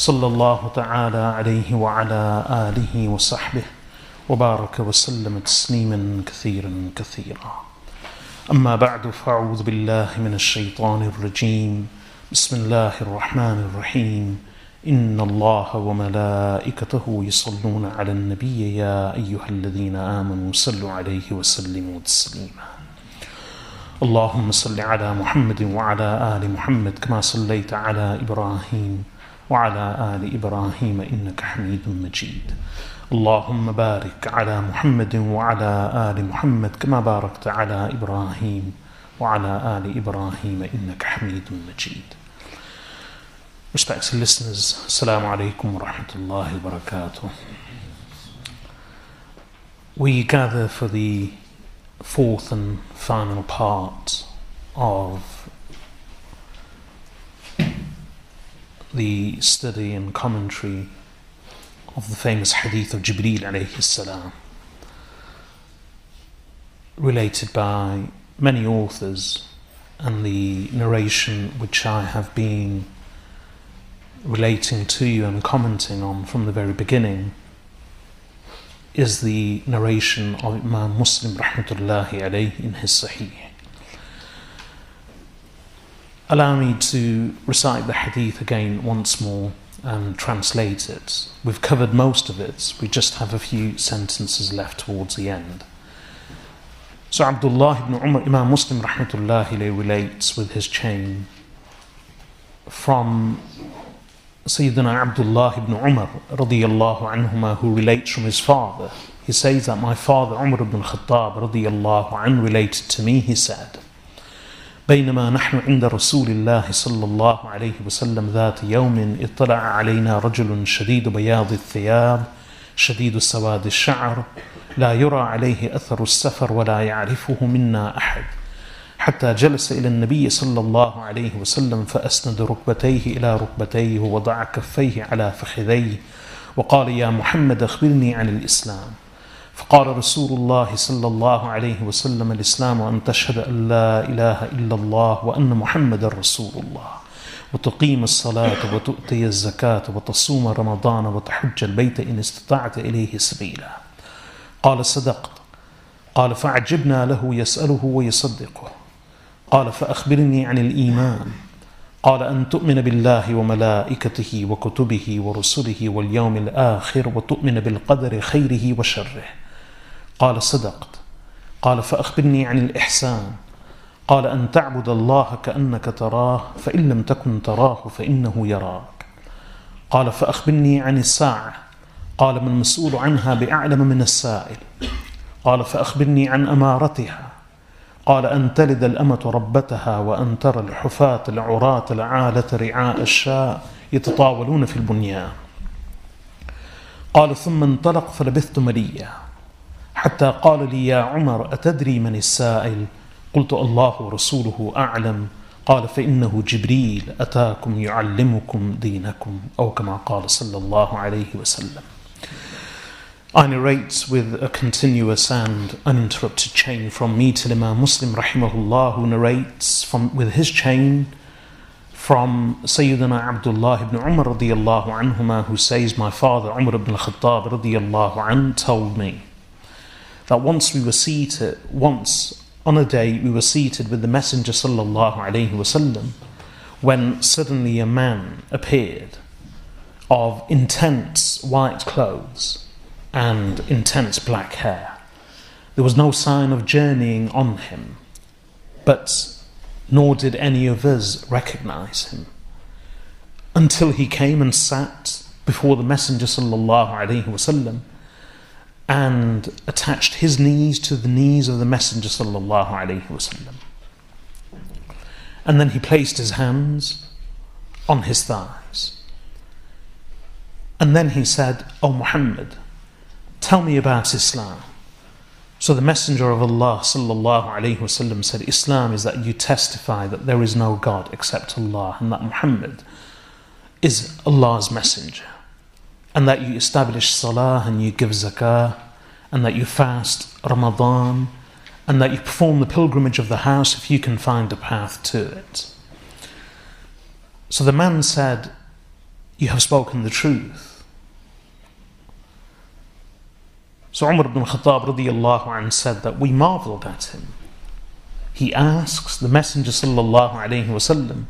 صلى الله تعالى عليه وعلى آله وصحبه وبارك وسلم تسليما كثيرا كثيرا. أما بعد فأعوذ بالله من الشيطان الرجيم. بسم الله الرحمن الرحيم. إن الله وملائكته يصلون على النبي يا أيها الذين آمنوا صلوا عليه وسلموا تسليما. اللهم صل على محمد وعلى آل محمد كما صليت على إبراهيم وعلى آل إبراهيم إنك حميد مجيد اللهم بارك على محمد وعلى آل محمد كما باركت على إبراهيم وعلى آل إبراهيم إنك حميد مجيد Respected listeners, Assalamu alaikum wa rahmatullahi wa barakatuh. We gather for the fourth and final part of the study and commentary of the famous hadith of Jibreel alayhi salam, related by many authors, and the narration which I have been relating to you and commenting on from the very beginning is the narration of Imam Muslim rahmatullahi alayhi in his Sahih. Allow me to recite the hadith again once more and translate it. We've covered most of it, we just have a few sentences left towards the end. So Abdullah ibn Umar, Imam Muslim rahmatullahi relates with his chain from Sayyidina Abdullah ibn Umar radiyallahu anhuma who relates from his father. He says that my father Umar ibn Khattab radiyallahu anhu related to me, he said, بينما نحن عند رسول الله صلى الله عليه وسلم ذات يوم اطلع علينا رجل شديد بياض الثياب شديد سواد الشعر لا يرى عليه أثر السفر ولا يعرفه منا أحد. حتى جلس إلى النبي صلى الله عليه وسلم فأسند ركبتيه إلى ركبتيه ووضع كفيه على فخذيه وقال يا محمد أخبرني عن الإسلام. فقال رسول الله صلى الله عليه وسلم الإسلام أن تشهد أن لا إله إلا الله وأن محمد رسول الله وتقيم الصلاة وتؤتي الزكاة وتصوم رمضان وتحج البيت إن استطعت إليه سبيلا. قال صدقت. قال فعجبنا له يسأله ويصدقه. قال فأخبرني عن الإيمان. قال أن تؤمن بالله وملائكته وكتبه ورسله واليوم الآخر وتؤمن بالقدر خيره وشره. قال صدقت. قال فأخبرني عن الإحسان. قال أن تعبد الله كأنك تراه فإن لم تكن تراه فإنه يراك. قال فأخبرني عن الساعة. قال من مسؤول عنها بأعلم من السائل. قال فأخبرني عن أمارتها. قال أن تلد الأمة ربتها وأن ترى الحفاة العراة العالة رعاء الشاء يتطاولون في البنيان. قال ثم انطلق فلبثت مليا. حتى قال لي يا عمر أتدري من السائل قلت الله ورسوله أعلم قال فإنه جبريل أتاكم يعلمكم دينكم أو كما قال صلى الله عليه وسلم I narrate with a continuous and uninterrupted chain from me to Imam Muslim rahimahullah who narrates from, with his chain from Sayyidina Abdullah ibn Umar radiyallahu anhuma who says my father Umar ibn Khattab radiyallahu an told me that once we were seated once on a day we were seated with the messenger sallallahu alayhi wasallam when suddenly a man appeared of intense white clothes and intense black hair. There was no sign of journeying on him, but nor did any of us recognize him until he came and sat before the Messenger sallallahu alaihi wasallam and attached his knees to the knees of the Messenger sallallahu alaihi wasallam. And then he placed his hands on his thighs. And then he said, O Muhammad, tell me about Islam. So the Messenger of Allah sallallahu alaihi wasallam said, Islam is that you testify that there is no God except Allah and that Muhammad is Allah's messenger. And that you establish salah and you give zakah and that you fast Ramadan and that you perform the pilgrimage of the house if you can find a path to it. So the man said, You have spoken the truth. So Umar ibn Khattab radiallahu said that we marveled at him. He asks the Messenger sallallahu alayhi wasallam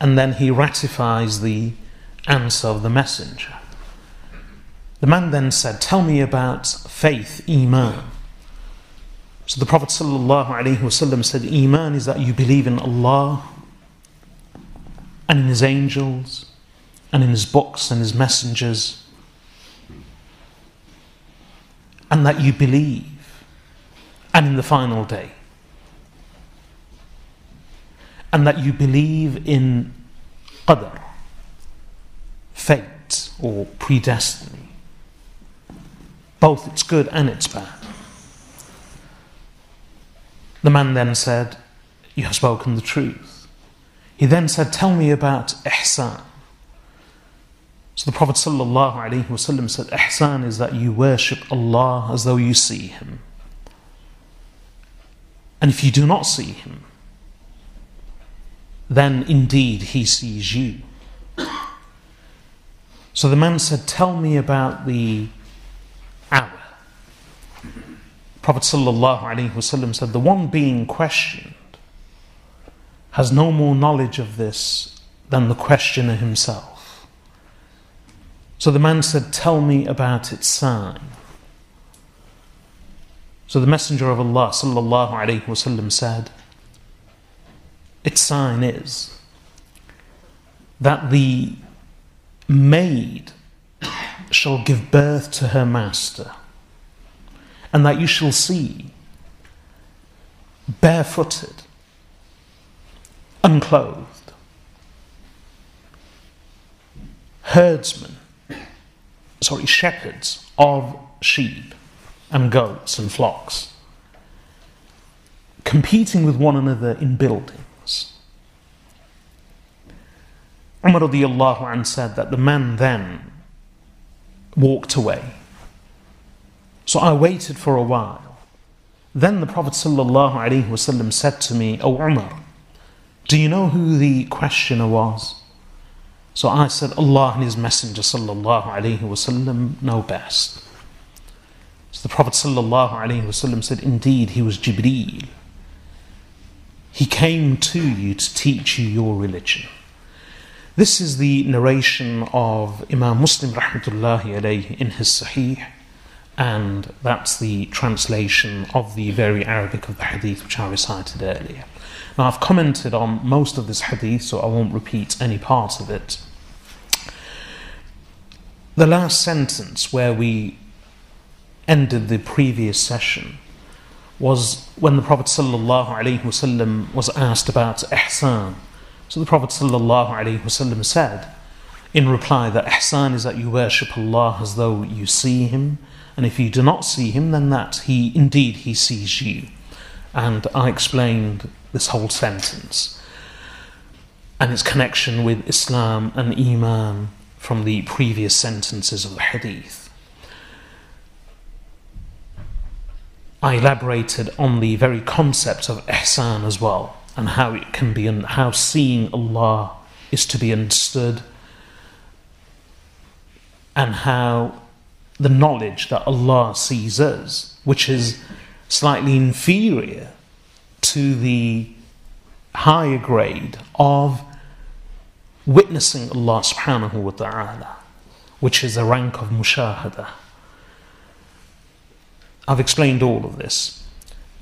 and then he ratifies the answer of the Messenger. The man then said, Tell me about faith, Iman. So the Prophet ﷺ said, Iman is that you believe in Allah and in His angels and in His books and His messengers, and that you believe and in the final day, and that you believe in qadr, fate or predestiny, both its good and its bad. The man then said, You have spoken the truth. He then said, Tell me about ihsan. So the Prophet ﷺ said, Ihsan is that you worship Allah as though you see Him. And if you do not see Him, then indeed He sees you. So the man said, Tell me about the Prophet ﷺ said, The one being questioned has no more knowledge of this than the questioner himself. So the man said, Tell me about its sign. So the Messenger of Allah ﷺ said, Its sign is that the maid shall give birth to her master and that you shall see barefooted, unclothed, herdsmen, sorry, shepherds of sheep and goats and flocks, competing with one another in buildings. Umar radiallahu said that the man then walked away so I waited for a while. Then the Prophet ﷺ said to me, O Umar, do you know who the questioner was? So I said, Allah and His Messenger ﷺ know best. So the Prophet ﷺ said, Indeed, he was Jibreel. He came to you to teach you your religion. This is the narration of Imam Muslim rahmatullahi alayhi in his Sahih and that's the translation of the very Arabic of the hadith which I recited earlier. Now, I've commented on most of this hadith, so I won't repeat any part of it. The last sentence where we ended the previous session was when the Prophet ﷺ was asked about ihsan. So the Prophet ﷺ said in reply that ihsan is that you worship Allah as though you see Him and if you do not see him, then that he indeed he sees you. And I explained this whole sentence and its connection with Islam and Iman from the previous sentences of the Hadith. I elaborated on the very concept of ihsan as well, and how it can be, and how seeing Allah is to be understood, and how the knowledge that Allah sees us, which is slightly inferior to the higher grade of witnessing Allah subhanahu wa ta'ala, which is a rank of mushahada. I've explained all of this.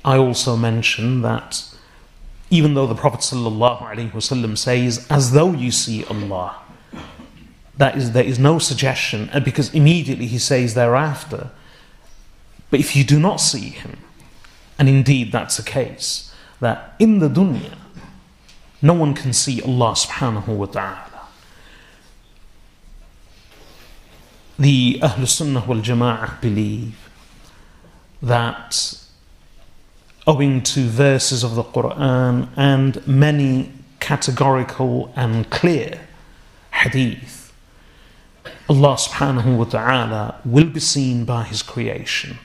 I also mentioned that even though the Prophet ﷺ says, as though you see Allah, that is, there is no suggestion, and because immediately he says thereafter, but if you do not see him, and indeed that's the case, that in the dunya, no one can see Allah subhanahu wa ta'ala. the Ahl Sunnah wal Jama'ah believe that owing to verses of the Quran and many categorical and clear hadith, Allah subhanahu wa ta'ala will be seen by His creation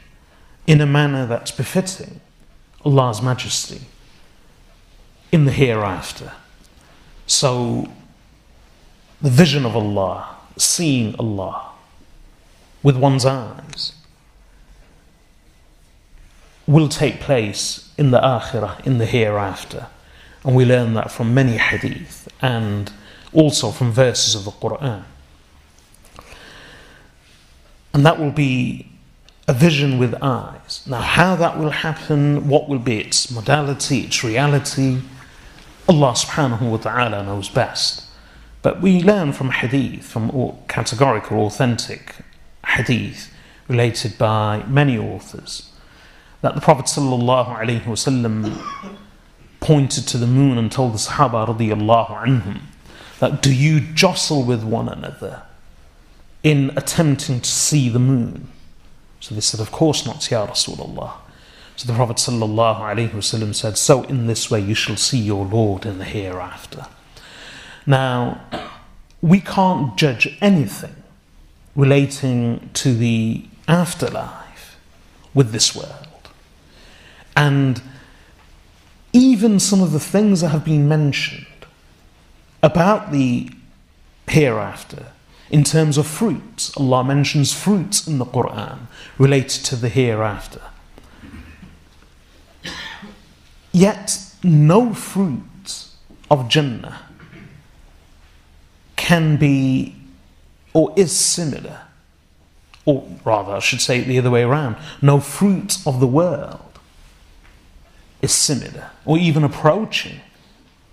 in a manner that's befitting Allah's majesty in the hereafter. So, the vision of Allah, seeing Allah with one's eyes, will take place in the akhirah, in the hereafter. And we learn that from many hadith and also from verses of the Quran. And that will be a vision with eyes. Now, how that will happen, what will be its modality, its reality, Allah subhanahu wa ta'ala knows best. But we learn from hadith, from categorical, authentic hadith related by many authors, that the Prophet ﷺ pointed to the moon and told the Sahaba radiallahu anhum that do you jostle with one another in attempting to see the moon? So they said, Of course not, Ya Rasulullah. So the Prophet ﷺ said, So in this way you shall see your Lord in the hereafter. Now, we can't judge anything relating to the afterlife with this world. And even some of the things that have been mentioned about the hereafter in terms of fruits, Allah mentions fruits in the Quran related to the hereafter. Yet, no fruit of Jannah can be or is similar, or rather, I should say it the other way around. No fruit of the world is similar or even approaching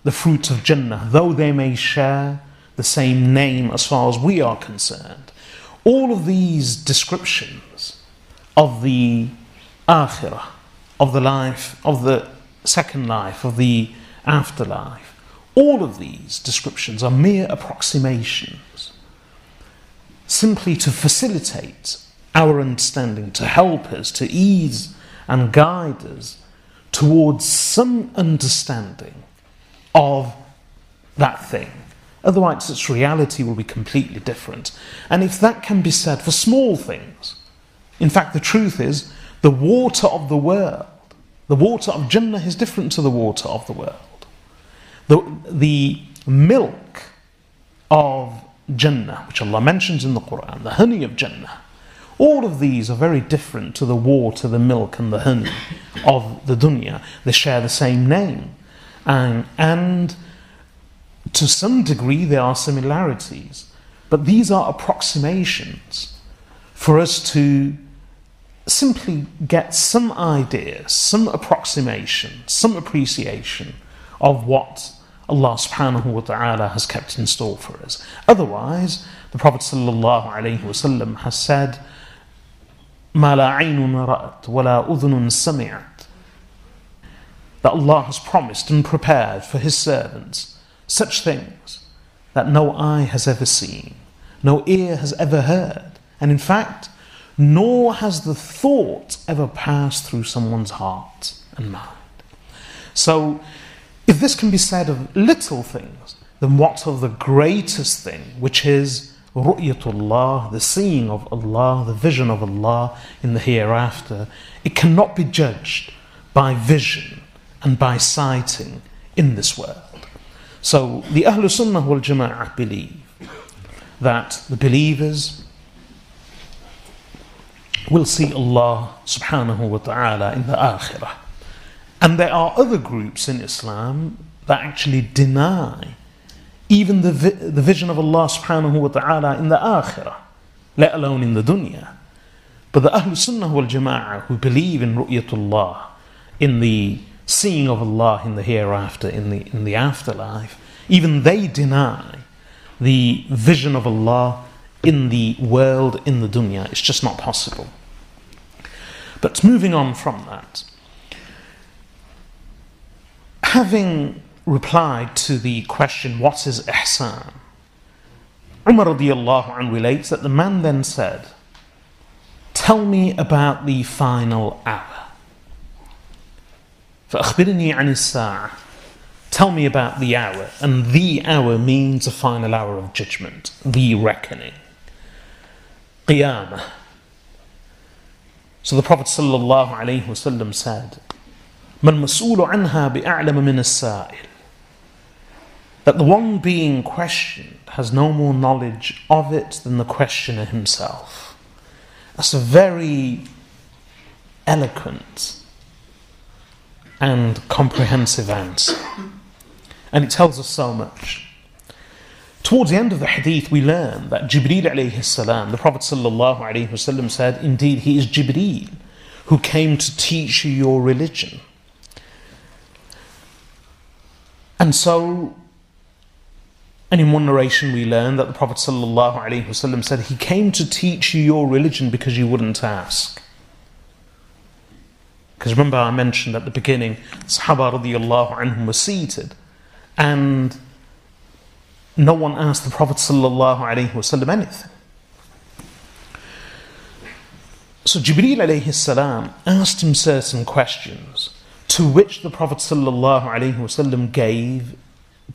the fruits of Jannah, though they may share the same name as far as we are concerned. All of these descriptions of the akhirah, of the life, of the second life, of the afterlife, all of these descriptions are mere approximations, simply to facilitate our understanding, to help us, to ease and guide us towards some understanding of that thing Otherwise, its reality will be completely different. And if that can be said for small things, in fact, the truth is the water of the world, the water of Jannah is different to the water of the world. The, the milk of Jannah, which Allah mentions in the Quran, the honey of Jannah, all of these are very different to the water, the milk, and the honey of the dunya. They share the same name. And, and to some degree, there are similarities, but these are approximations for us to simply get some idea, some approximation, some appreciation of what Allah subhanahu wa ta'ala has kept in store for us. Otherwise, the Prophet sallallahu alayhi wasallam has said, ما لا عين رأت ولا أذن سمعت that Allah has promised and prepared for His servants such things that no eye has ever seen, no ear has ever heard, and in fact, nor has the thought ever passed through someone's heart and mind. So, if this can be said of little things, then what of the greatest thing, which is ru'yatullah, the seeing of Allah, the vision of Allah in the hereafter? It cannot be judged by vision and by sighting in this world. So the Ahlul Sunnah wal Jama'ah believe that the believers will see Allah subhanahu wa ta'ala in the Akhirah. And there are other groups in Islam that actually deny even the, vi- the vision of Allah subhanahu wa ta'ala in the Akhirah, let alone in the dunya. But the Ahlul Sunnah wal Jama'ah who believe in Ru'yatullah, in the seeing of Allah in the hereafter, in the, in the afterlife, even they deny the vision of Allah in the world, in the dunya. It's just not possible. But moving on from that, having replied to the question, what is ihsan? Umar radiallahu anhu relates that the man then said, Tell me about the final hour. فأخبرني عن الساعة Tell me about the hour. And the hour means the final hour of judgment, the reckoning. Qiyamah. So the Prophet ﷺ said, من مسؤول عنها بأعلم من السائل that the one being questioned has no more knowledge of it than the questioner himself. That's a very eloquent and comprehensive answer. And it tells us so much. Towards the end of the hadith, we learn that Jibreel alayhi salam, the Prophet sallallahu wasallam said, Indeed, he is Jibreel who came to teach you your religion. And so and in one narration, we learn that the Prophet ﷺ said, He came to teach you your religion because you wouldn't ask. Because remember, I mentioned at the beginning, Sahaba radiallahu anhum were seated, and no one asked the Prophet ﷺ anything. So Jibreel alayhi salam asked him certain questions, to which the Prophet sallallahu alaihi wasallam gave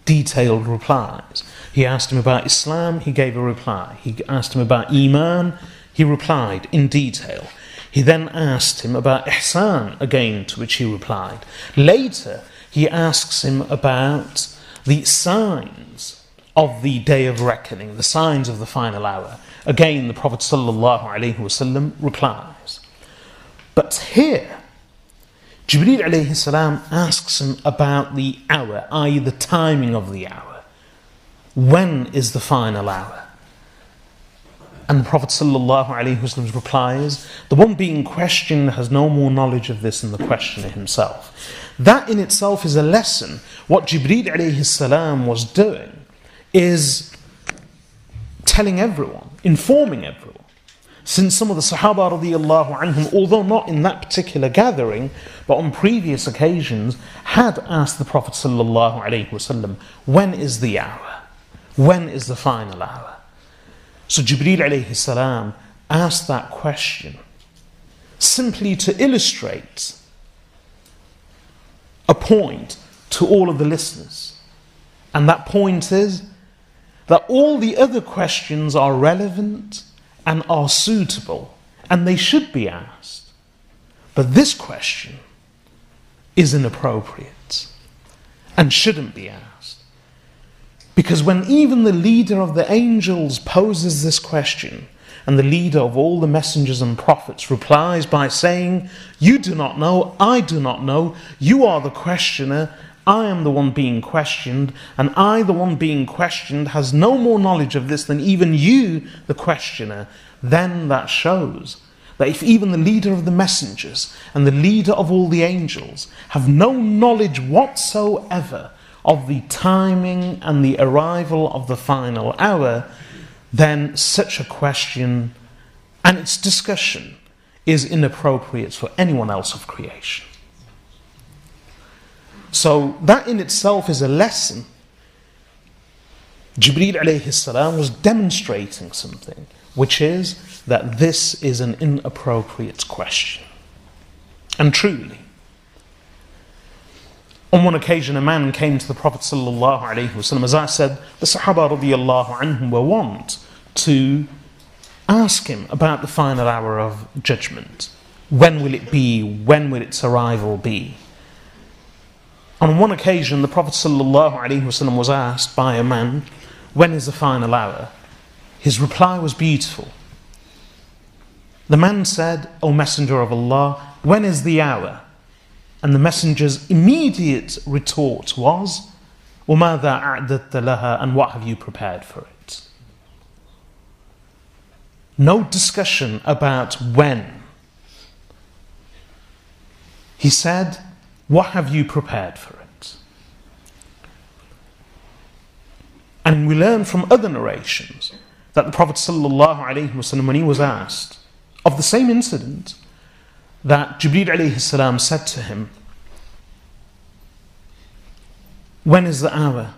detailed replies. He asked him about Islam, he gave a reply. He asked him about Iman, he replied in detail. He then asked him about Ihsan, again, to which he replied. Later, he asks him about the signs of the day of reckoning, the signs of the final hour. Again, the Prophet ﷺ replies. But here, Jibreel salam asks him about the hour, i.e., the timing of the hour. When is the final hour? And the Prophet ﷺ replies, The one being questioned has no more knowledge of this than the questioner himself. That in itself is a lesson. What Jibreel salam was doing is telling everyone, informing everyone since some of the Sahaba radiallahu although not in that particular gathering, but on previous occasions, had asked the Prophet wasallam, when is the hour? When is the final hour? So Jibreel alayhi salam asked that question simply to illustrate a point to all of the listeners. And that point is that all the other questions are relevant and are suitable, and they should be asked. But this question is inappropriate and shouldn't be asked. Because when even the leader of the angels poses this question, and the leader of all the messengers and prophets replies by saying, You do not know, I do not know, you are the questioner, I am the one being questioned, and I, the one being questioned, has no more knowledge of this than even you, the questioner, then that shows that if even the leader of the messengers and the leader of all the angels have no knowledge whatsoever of the timing and the arrival of the final hour, then such a question and its discussion is inappropriate for anyone else of creation. So that in itself is a lesson. Jibreel alayhi was demonstrating something, which is that this is an inappropriate question. And truly, on one occasion, a man came to the Prophet ﷺ. As I said, the Sahaba anhum were wont to ask him about the final hour of judgment. When will it be? When will its arrival be? On one occasion, the Prophet ﷺ was asked by a man, When is the final hour? His reply was beautiful. The man said, O Messenger of Allah, when is the hour? And the Messenger's immediate retort was, وَمَاذَا أَعْدَدْتَ لَهَا And what have you prepared for it? No discussion about when. He said, what have you prepared for it? And we learn from other narrations that the Prophet ﷺ, when he was asked of the same incident, that Jibreel alayhi said to him, When is the hour?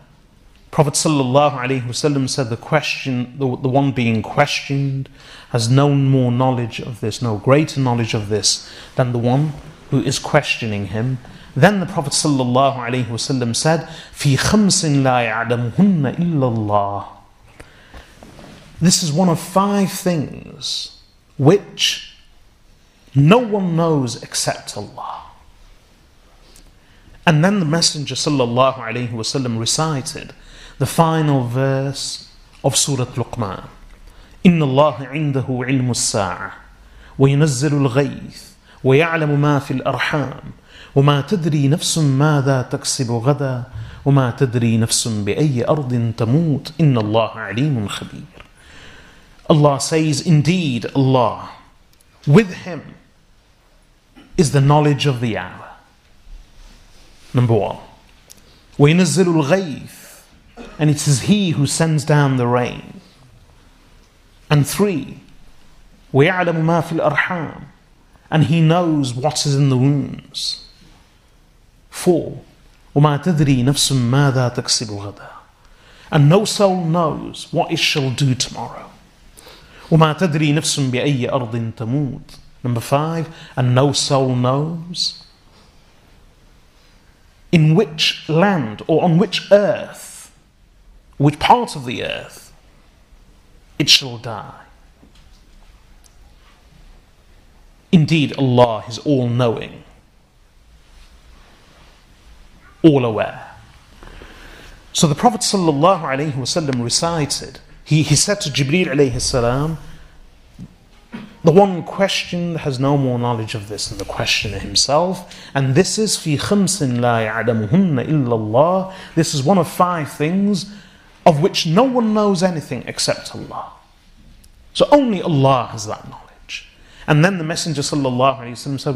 Prophet sallallahu alayhi wasallam said, The question, the, the one being questioned, has no more knowledge of this, no greater knowledge of this than the one who is questioning him. Then the Prophet sallallahu alayhi wasallam said, "Fi khamsin la ya'lamuhunna. This is one of five things which no one knows except Allah. And then the Messenger ﷺ recited the final verse of Surah Luqman. إن الله عنده علم الساعة وينزل الغيث ويعلم ما في الأرحام وما تدري نفس ماذا تكسب غدا وما تدري نفس بأي أرض تموت إن الله عليم خبير Allah says, Indeed, Allah, with Him is the knowledge of the hour. Number one. وينزل الغيث and it is He who sends down the rain. And three, وَيَعْلَمُ مَا فِي الْأَرْحَامِ And He knows what is in the wombs. Four, وَمَا تَدْرِي نَفْسٌ مَاذَا تَكْسِبُ غَدًا And no soul knows what it shall do tomorrow. وَمَا تَدْرِي نَفْسٌ بِأَيِّ أَرْضٍ تَمُوتُ Number five, and no soul knows in which land or on which earth which part of the earth it shall die. Indeed, Allah is all knowing, all aware. So the Prophet recited, he, he said to Jibreel alayhi salam, the one questioned has no more knowledge of this than the questioner himself. And this is fi khamsin la ya'lamuhunna illa Allah. This is one of five things of which no one knows anything except Allah. So only Allah has that knowledge. And then the Messenger said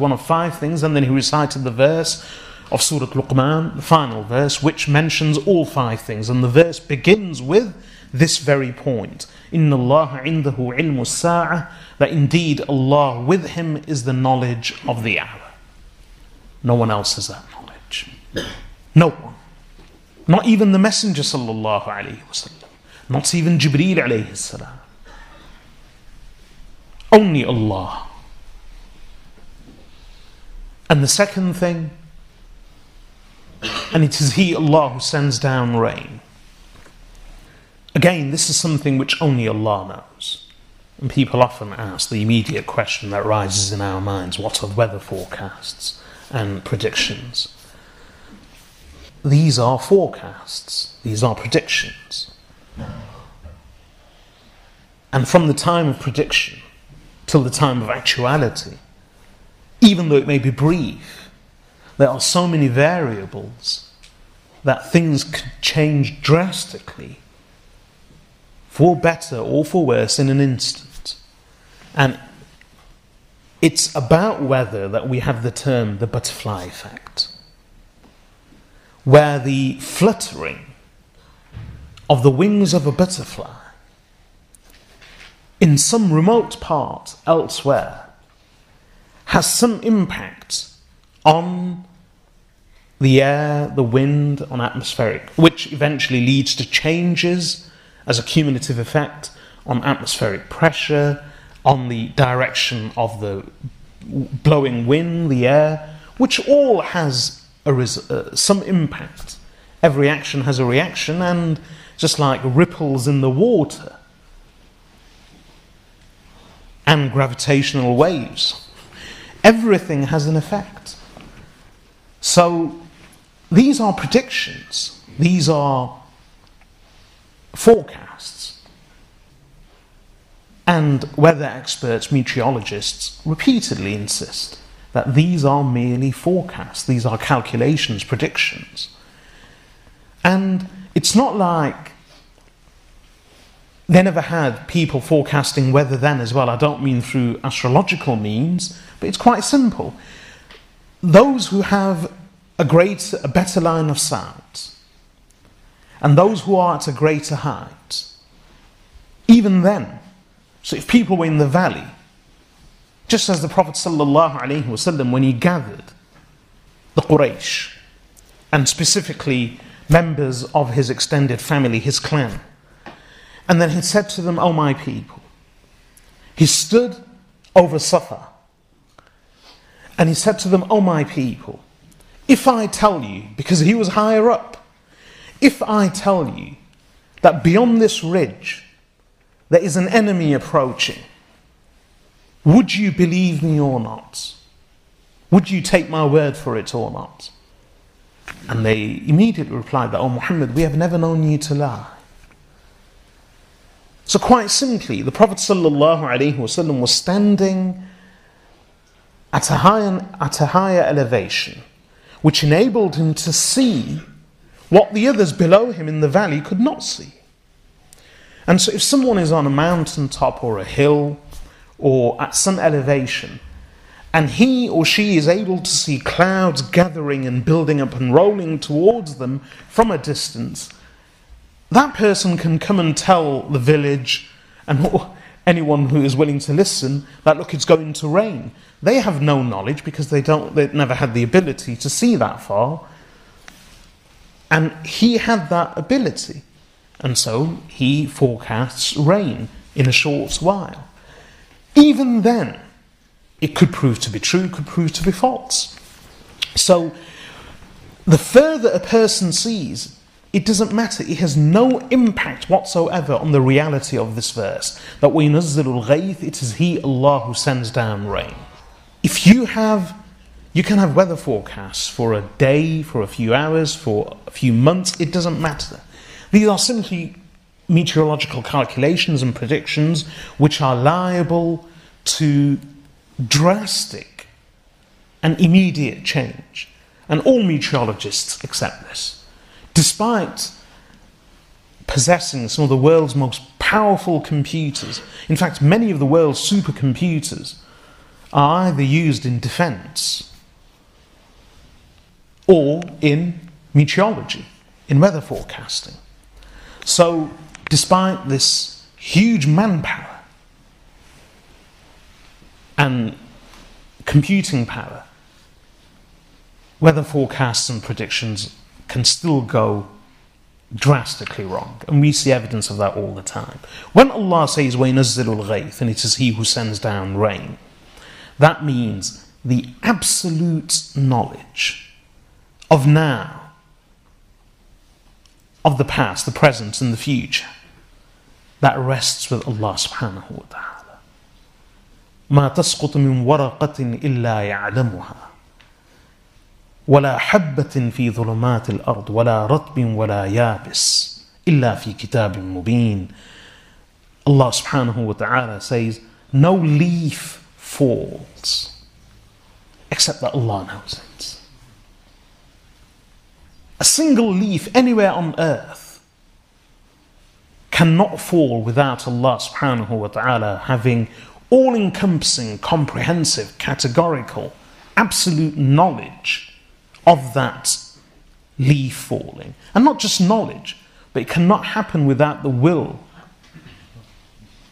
one of five things, and then he recited the verse of Surah Luqman, the final verse, which mentions all five things. And the verse begins with this very point. Inna Allah indahu ilmu sa'ah, that indeed Allah with him is the knowledge of the hour. No one else has that knowledge. No one. Not even the Messenger sallallahu alayhi wasallam. Not even Jibreel alayhi salam. Only Allah. And the second thing, and it is He, Allah, who sends down rain. Again, this is something which only Allah knows. And people often ask the immediate question that rises in our minds what are weather forecasts and predictions? These are forecasts, these are predictions. And from the time of prediction till the time of actuality, even though it may be brief, there are so many variables that things could change drastically for better or for worse in an instant. And it's about weather that we have the term the butterfly effect where the fluttering of the wings of a butterfly in some remote part elsewhere has some impact on the air, the wind, on atmospheric, which eventually leads to changes as a cumulative effect on atmospheric pressure, on the direction of the blowing wind, the air, which all has a res- uh, some impact. Every action has a reaction, and just like ripples in the water and gravitational waves, everything has an effect. So these are predictions, these are forecasts. And weather experts, meteorologists repeatedly insist that these are merely forecasts, these are calculations, predictions. And it's not like they never had people forecasting weather then as well. I don't mean through astrological means, but it's quite simple. Those who have a greater, a better line of sight, and those who are at a greater height, even then, so if people were in the valley, just as the Prophet ﷺ, when he gathered the Quraysh, and specifically members of his extended family, his clan. And then he said to them, O my people, he stood over Safa and he said to them, O my people, if I tell you, because he was higher up, if I tell you that beyond this ridge there is an enemy approaching, would you believe me or not? Would you take my word for it or not? And they immediately replied that, Oh Muhammad, we have never known you to lie. So, quite simply, the Prophet ﷺ was standing at a, at a higher elevation, which enabled him to see what the others below him in the valley could not see. And so, if someone is on a mountaintop or a hill or at some elevation, and he or she is able to see clouds gathering and building up and rolling towards them from a distance, that person can come and tell the village and anyone who is willing to listen that look it's going to rain they have no knowledge because they don't they've never had the ability to see that far and he had that ability. And so he forecasts rain in a short while. Even then, it could prove to be true, could prove to be false. So the further a person sees, it doesn't matter. It has no impact whatsoever on the reality of this verse. That we nazzilul ghayth, it is He, Allah, who sends down rain. If you have you can have weather forecasts for a day, for a few hours, for a few months, it doesn't matter. These are simply meteorological calculations and predictions which are liable to drastic and immediate change. And all meteorologists accept this despite possessing some of the world's most powerful computers. In fact, many of the world's supercomputers are either used in defense or in meteorology, in weather forecasting. So, despite this huge manpower and computing power, weather forecasts and predictions can still go drastically wrong. And we see evidence of that all the time. When Allah says, وَيْنَزِّلُ الْغَيْثِ and it is He who sends down rain, that means the absolute knowledge of now, of the past, the present, and the future, that rests with Allah subhanahu wa ta'ala. ما تسقط من ورقة إلا يعلمها ولا حبة في ظلمات الأرض ولا رطب ولا يابس إلا في كتاب مبين Allah subhanahu wa ta'ala says no leaf falls except that Allah knows it. A single leaf anywhere on earth cannot fall without Allah subhanahu wa ta'ala having all encompassing, comprehensive, categorical, absolute knowledge of that leaf falling. And not just knowledge, but it cannot happen without the will,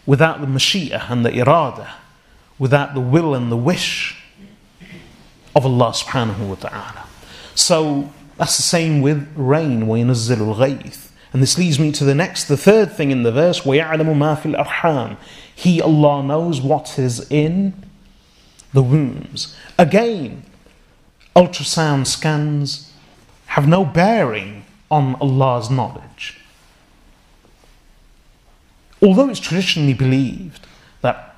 without the mashi'ah and the irada, without the will and the wish of Allah subhanahu wa ta'ala. So that's the same with rain, وَيَنَزِّلُ الْغَيْثِ And this leads me to the next, the third thing in the verse, وَيَعْلَمُ مَا فِي الْأَرْحَامِ He, Allah, knows what is in the wombs. Again, ultrasound scans have no bearing on Allah's knowledge. Although it's traditionally believed that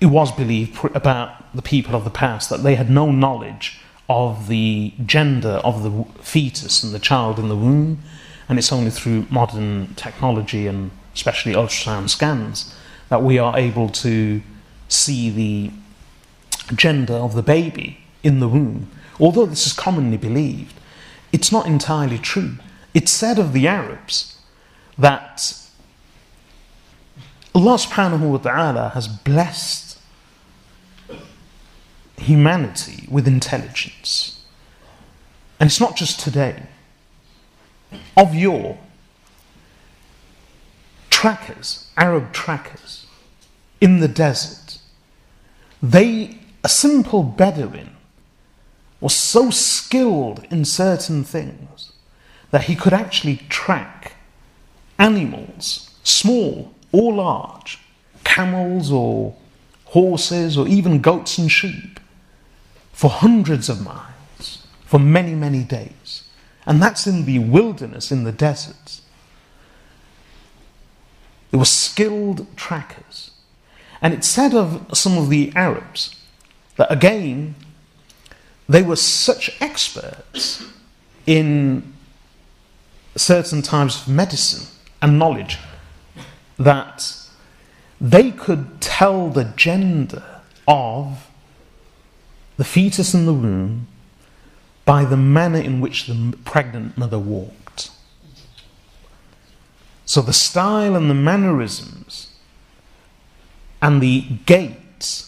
it was believed about the people of the past that they had no knowledge of the gender of the fetus and the child in the womb, and it's only through modern technology and especially ultrasound scans that we are able to see the gender of the baby in the womb Although this is commonly believed, it's not entirely true. It's said of the Arabs that Allah subhanahu wa ta'ala has blessed humanity with intelligence. And it's not just today. Of yore, trackers, Arab trackers, in the desert, they, a simple Bedouin, was so skilled in certain things that he could actually track animals, small or large, camels or horses or even goats and sheep, for hundreds of miles, for many, many days. And that's in the wilderness, in the deserts. They were skilled trackers. And it said of some of the Arabs that again, they were such experts in certain types of medicine and knowledge that they could tell the gender of the fetus in the womb by the manner in which the pregnant mother walked. So the style and the mannerisms and the gait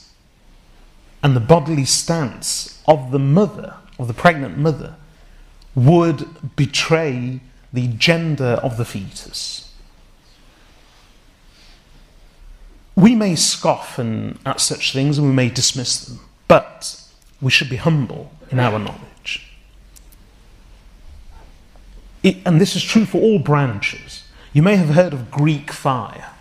and the bodily stance of the mother, of the pregnant mother, would betray the gender of the fetus. We may scoff and, at such things and we may dismiss them, but we should be humble in our knowledge. It, and this is true for all branches. You may have heard of Greek fire.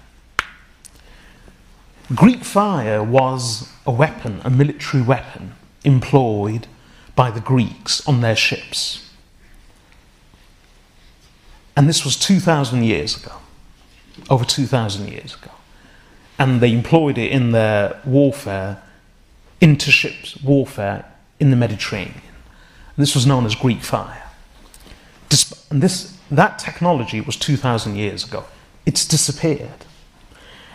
Greek fire was a weapon, a military weapon, employed by the Greeks on their ships. And this was 2,000 years ago, over 2,000 years ago. And they employed it in their warfare, interships warfare in the Mediterranean. And this was known as Greek fire. And this, that technology was 2,000 years ago. It's disappeared.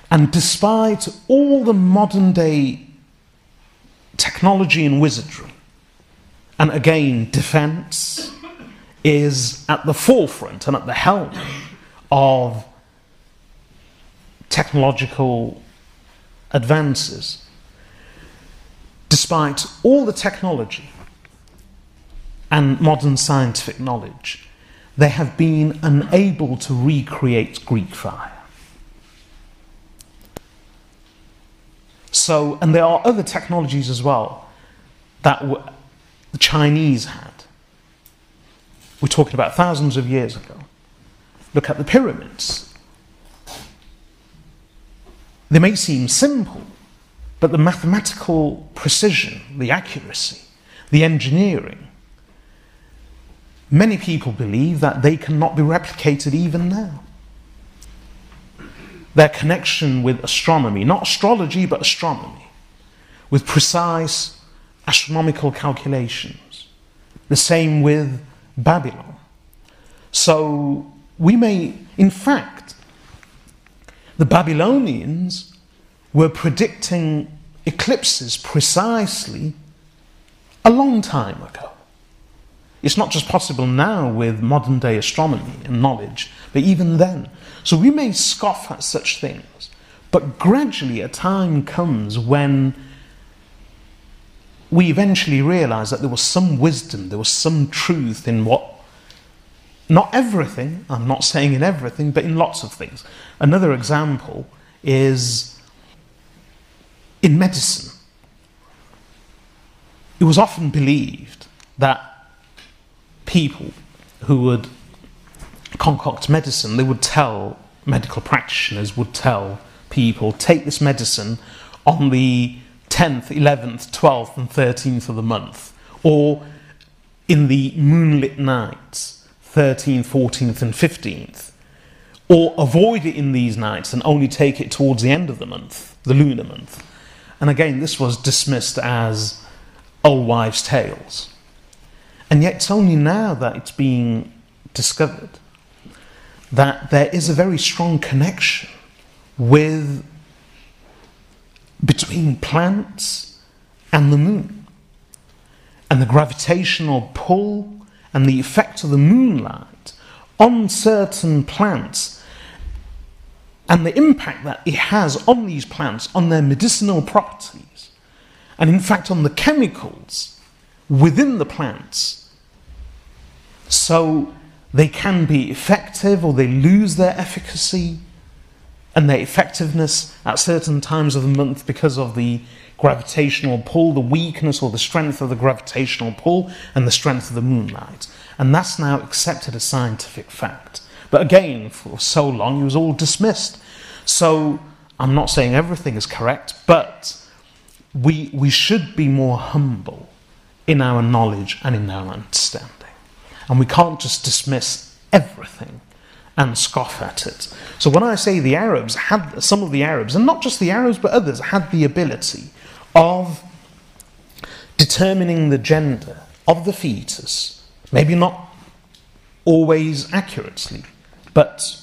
And despite all the modern day technology and wizardry, and again, defense, is at the forefront and at the helm of technological advances. Despite all the technology and modern scientific knowledge, they have been unable to recreate Greek fire. So, and there are other technologies as well that the Chinese had we're talking about thousands of years ago. Look at the pyramids. They may seem simple, but the mathematical precision, the accuracy, the engineering, many people believe that they cannot be replicated even now. Their connection with astronomy, not astrology, but astronomy, with precise astronomical calculations. The same with Babylon. So we may, in fact, the Babylonians were predicting eclipses precisely a long time ago. It's not just possible now with modern day astronomy and knowledge, but even then. So we may scoff at such things, but gradually a time comes when we eventually realize that there was some wisdom, there was some truth in what, not everything, I'm not saying in everything, but in lots of things. Another example is in medicine. It was often believed that people who would concoct medicine, they would tell, medical practitioners would tell people, take this medicine on the 10th, 11th, 12th, and 13th of the month, or in the moonlit nights, 13th, 14th, and 15th, or avoid it in these nights and only take it towards the end of the month, the lunar month. And again, this was dismissed as old wives' tales. And yet, it's only now that it's being discovered that there is a very strong connection with between plants and the moon. And the gravitational pull and the effect of the moonlight on certain plants and the impact that it has on these plants, on their medicinal properties, and in fact on the chemicals within the plants. So they can be effective or they lose their efficacy and their effectiveness at certain times of the month because of the gravitational pull, the weakness or the strength of the gravitational pull, and the strength of the moonlight. And that's now accepted as scientific fact. But again, for so long, it was all dismissed. So I'm not saying everything is correct, but we, we should be more humble in our knowledge and in our understanding. And we can't just dismiss everything and scoff at it. So when I say the Arabs had, some of the Arabs, and not just the Arabs but others, had the ability of determining the gender of the fetus, maybe not always accurately, but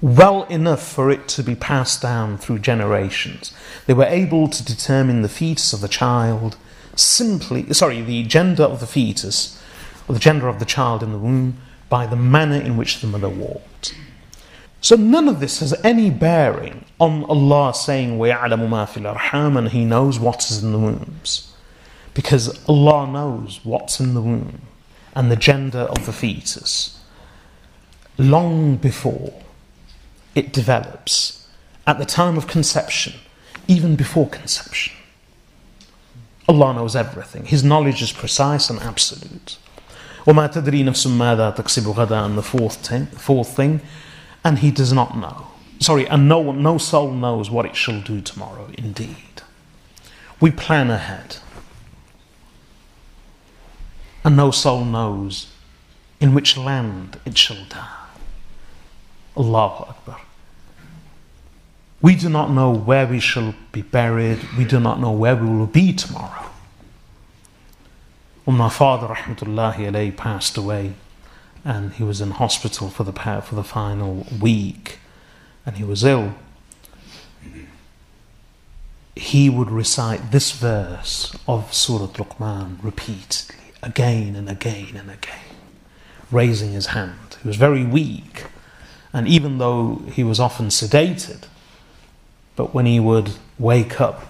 well enough for it to be passed down through generations. They were able to determine the fetus of the child simply, sorry, the gender of the fetus, or the gender of the child in the womb, by the manner in which the mother walked. So none of this has any bearing on Allah saying, وَيَعْلَمُ مَا فِي الْأَرْحَامِ and He knows what is in the wombs. Because Allah knows what's in the womb and the gender of the fetus long before it develops, at the time of conception, even before conception. Allah knows everything. His knowledge is precise and absolute. وَمَا تَدْرِي نَفْسٌ مَاذَا تَكْسِبُ غَدًا And the fourth, ten, fourth thing, and he does not know. Sorry, and no, no soul knows what it shall do tomorrow, indeed. We plan ahead. And no soul knows in which land it shall die. Allahu Akbar. We do not know where we shall be buried. We do not know where we will be tomorrow. When my father, rahmatullahi alayhi, passed away, and he was in hospital for the for the final week, and he was ill. He would recite this verse of Surah Luqman repeatedly, again and again and again, raising his hand. He was very weak, and even though he was often sedated, but when he would wake up,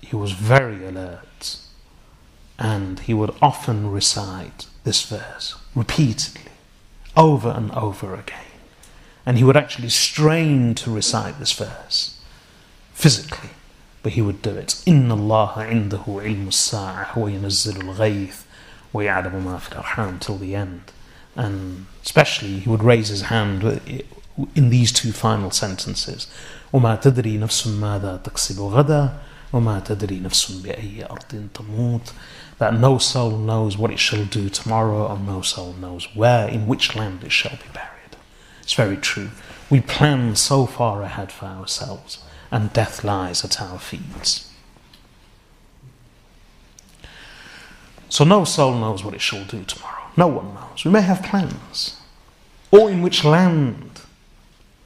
he was very alert and he would often recite this verse repeatedly, over and over again. And he would actually strain to recite this verse physically, but he would do it. إن الله عنده علم الساعة وينزل الغيث ويعلم ما في الأرحام till the end. And especially he would raise his hand in these two final sentences. وما تدري نفس ماذا تكسب غدا وما تدري نفس بأي أرض تموت that no soul knows what it shall do tomorrow and no soul knows where, in which land it shall be buried. It's very true. We plan so far ahead for ourselves and death lies at our feet. So no soul knows what it shall do tomorrow. No one knows. We may have plans. Or in which land,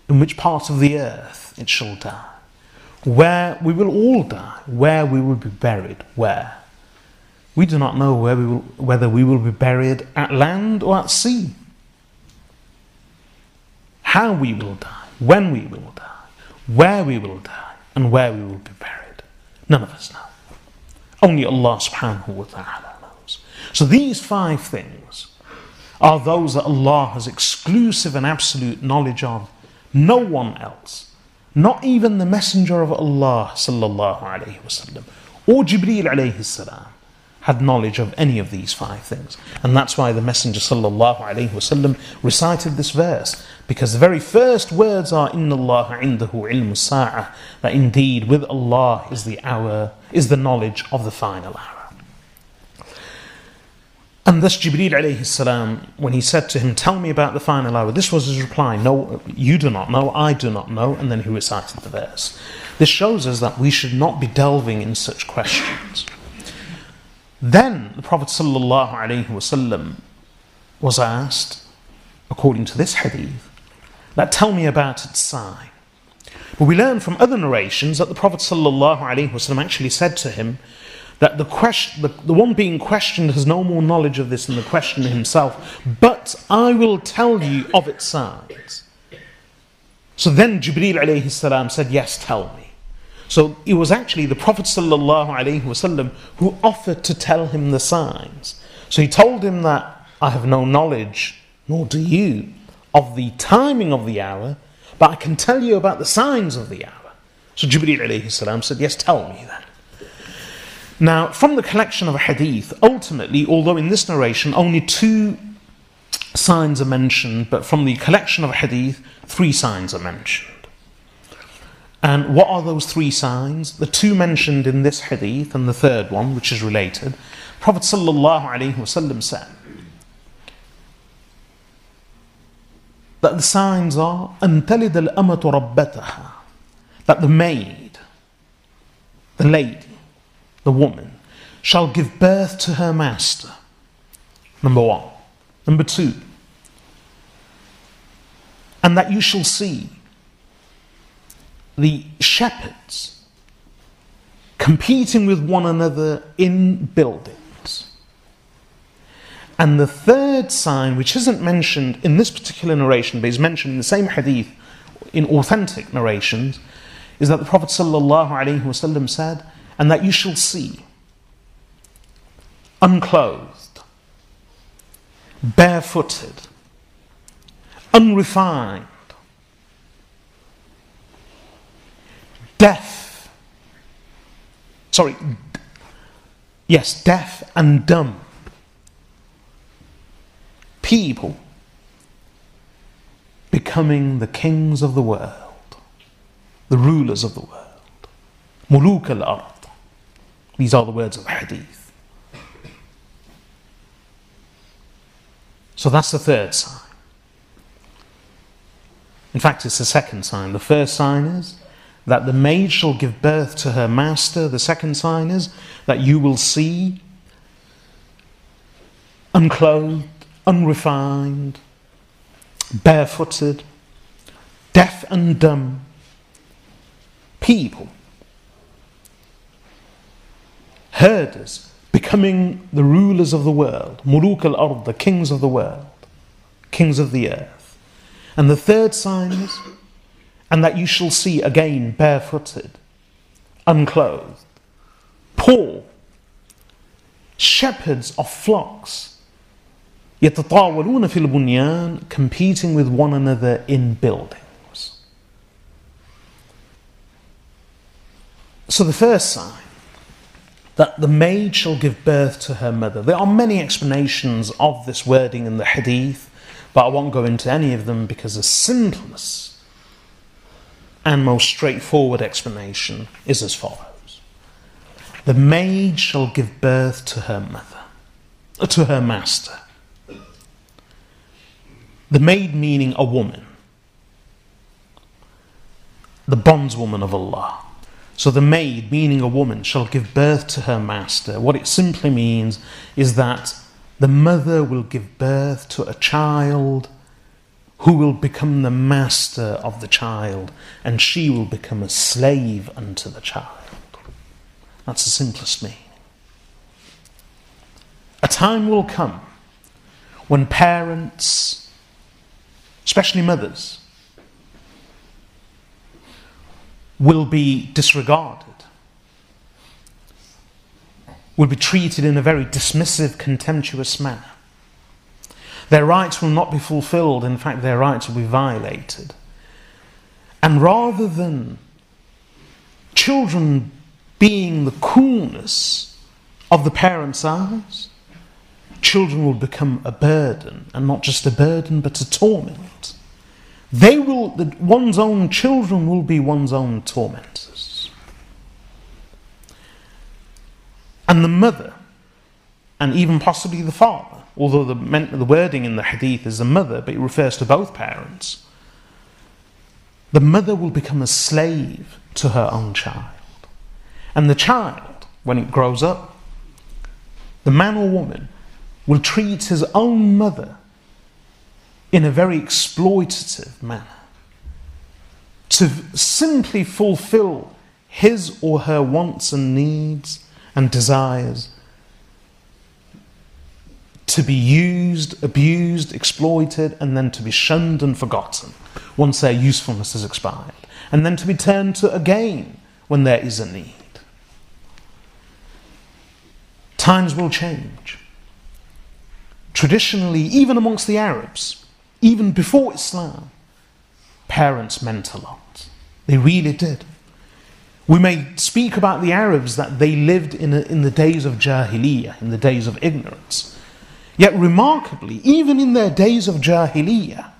in which part of the earth it shall die where we will all die, where we will be buried, where. We do not know where we will, whether we will be buried at land or at sea. How we will die, when we will die, where we will die, and where we will be buried. None of us know. Only Allah subhanahu wa ta'ala. So these five things are those that Allah has exclusive and absolute knowledge of. No one else not even the Messenger of Allah sallallahu or Jibreel alayhi had knowledge of any of these five things. And that's why the Messenger sallallahu recited this verse because the very first words are inna Allah indahu ilmu sa'ah that indeed with Allah is the hour is the knowledge of the final hour. And thus Jibreel alayhi salam, when he said to him, Tell me about the final hour, this was his reply, No, you do not know, I do not know, and then he recited the verse. This shows us that we should not be delving in such questions. Then the Prophet sallallahu alaihi wasallam was asked, according to this hadith, that tell me about its sign. But we learn from other narrations that the Prophet sallallahu alaihi wasallam actually said to him, that the, question, the, the one being questioned has no more knowledge of this than the questioner himself, but I will tell you of its signs. So then Jibreel alayhi salam said, Yes, tell me. So it was actually the Prophet wasallam who offered to tell him the signs. So he told him that I have no knowledge, nor do you, of the timing of the hour, but I can tell you about the signs of the hour. So Jibreel alayhi salam said, Yes, tell me that. Now, from the collection of a hadith, ultimately, although in this narration only two signs are mentioned, but from the collection of a hadith, three signs are mentioned. And what are those three signs? The two mentioned in this hadith and the third one, which is related. Prophet ﷺ said that the signs are أن تلد الأمة ربتها that the maid, the lady, the woman, shall give birth to her master. Number one. Number two, and that you shall see the shepherds competing with one another in buildings. And the third sign, which isn't mentioned in this particular narration, but is mentioned in the same hadith in authentic narrations, is that the Prophet ﷺ said, and that you shall see unclothed, barefooted, unrefined, deaf, sorry, yes, deaf and dumb people becoming the kings of the world the rulers of the world. Muluk al ard. These are the words of hadith. So that's the third sign. In fact, it's the second sign. The first sign is that the maid shall give birth to her master. The second sign is that you will see unclothed, unrefined, barefooted, deaf and dumb people, herders, becoming the rulers of the world, Muluk al ard, the kings of the world, kings of the earth. And the third sign is, and that you shall see again barefooted, unclothed, poor, shepherds of flocks, يتطاولون في البنيان, competing with one another in buildings. So the first sign that the maid shall give birth to her mother. There are many explanations of this wording in the hadith, but I won't go into any of them because the simplest and most straightforward explanation is as follows The maid shall give birth to her mother, uh, to her master. The maid meaning a woman, the bondswoman of Allah. So the maid, meaning a woman, shall give birth to her master. What it simply means is that the mother will give birth to a child who will become the master of the child, and she will become a slave unto the child. That's the simplest meaning. A time will come when parents, especially mothers, will be disregarded, will be treated in a very dismissive, contemptuous manner. Their rights will not be fulfilled, in fact, their rights will be violated. And rather than children being the coolness of the parents' eyes, children will become a burden, and not just a burden, but a torment. They will, one's own children will be one's own tormentors. And the mother, and even possibly the father, although the, the wording in the hadith is the mother, but it refers to both parents, the mother will become a slave to her own child. And the child, when it grows up, the man or woman will treat his own mother in a very exploitative manner to simply fulfill his or her wants and needs and desires to be used, abused, exploited, and then to be shunned and forgotten once their usefulness has expired, and then to be turned to again when there is a need. Times will change. Traditionally, even amongst the Arabs, even before Islam, parents meant a lot. They really did. We may speak about the Arabs that they lived in, a, in the days of Jahiliyyah, in the days of ignorance. Yet, remarkably, even in their days of Jahiliyyah,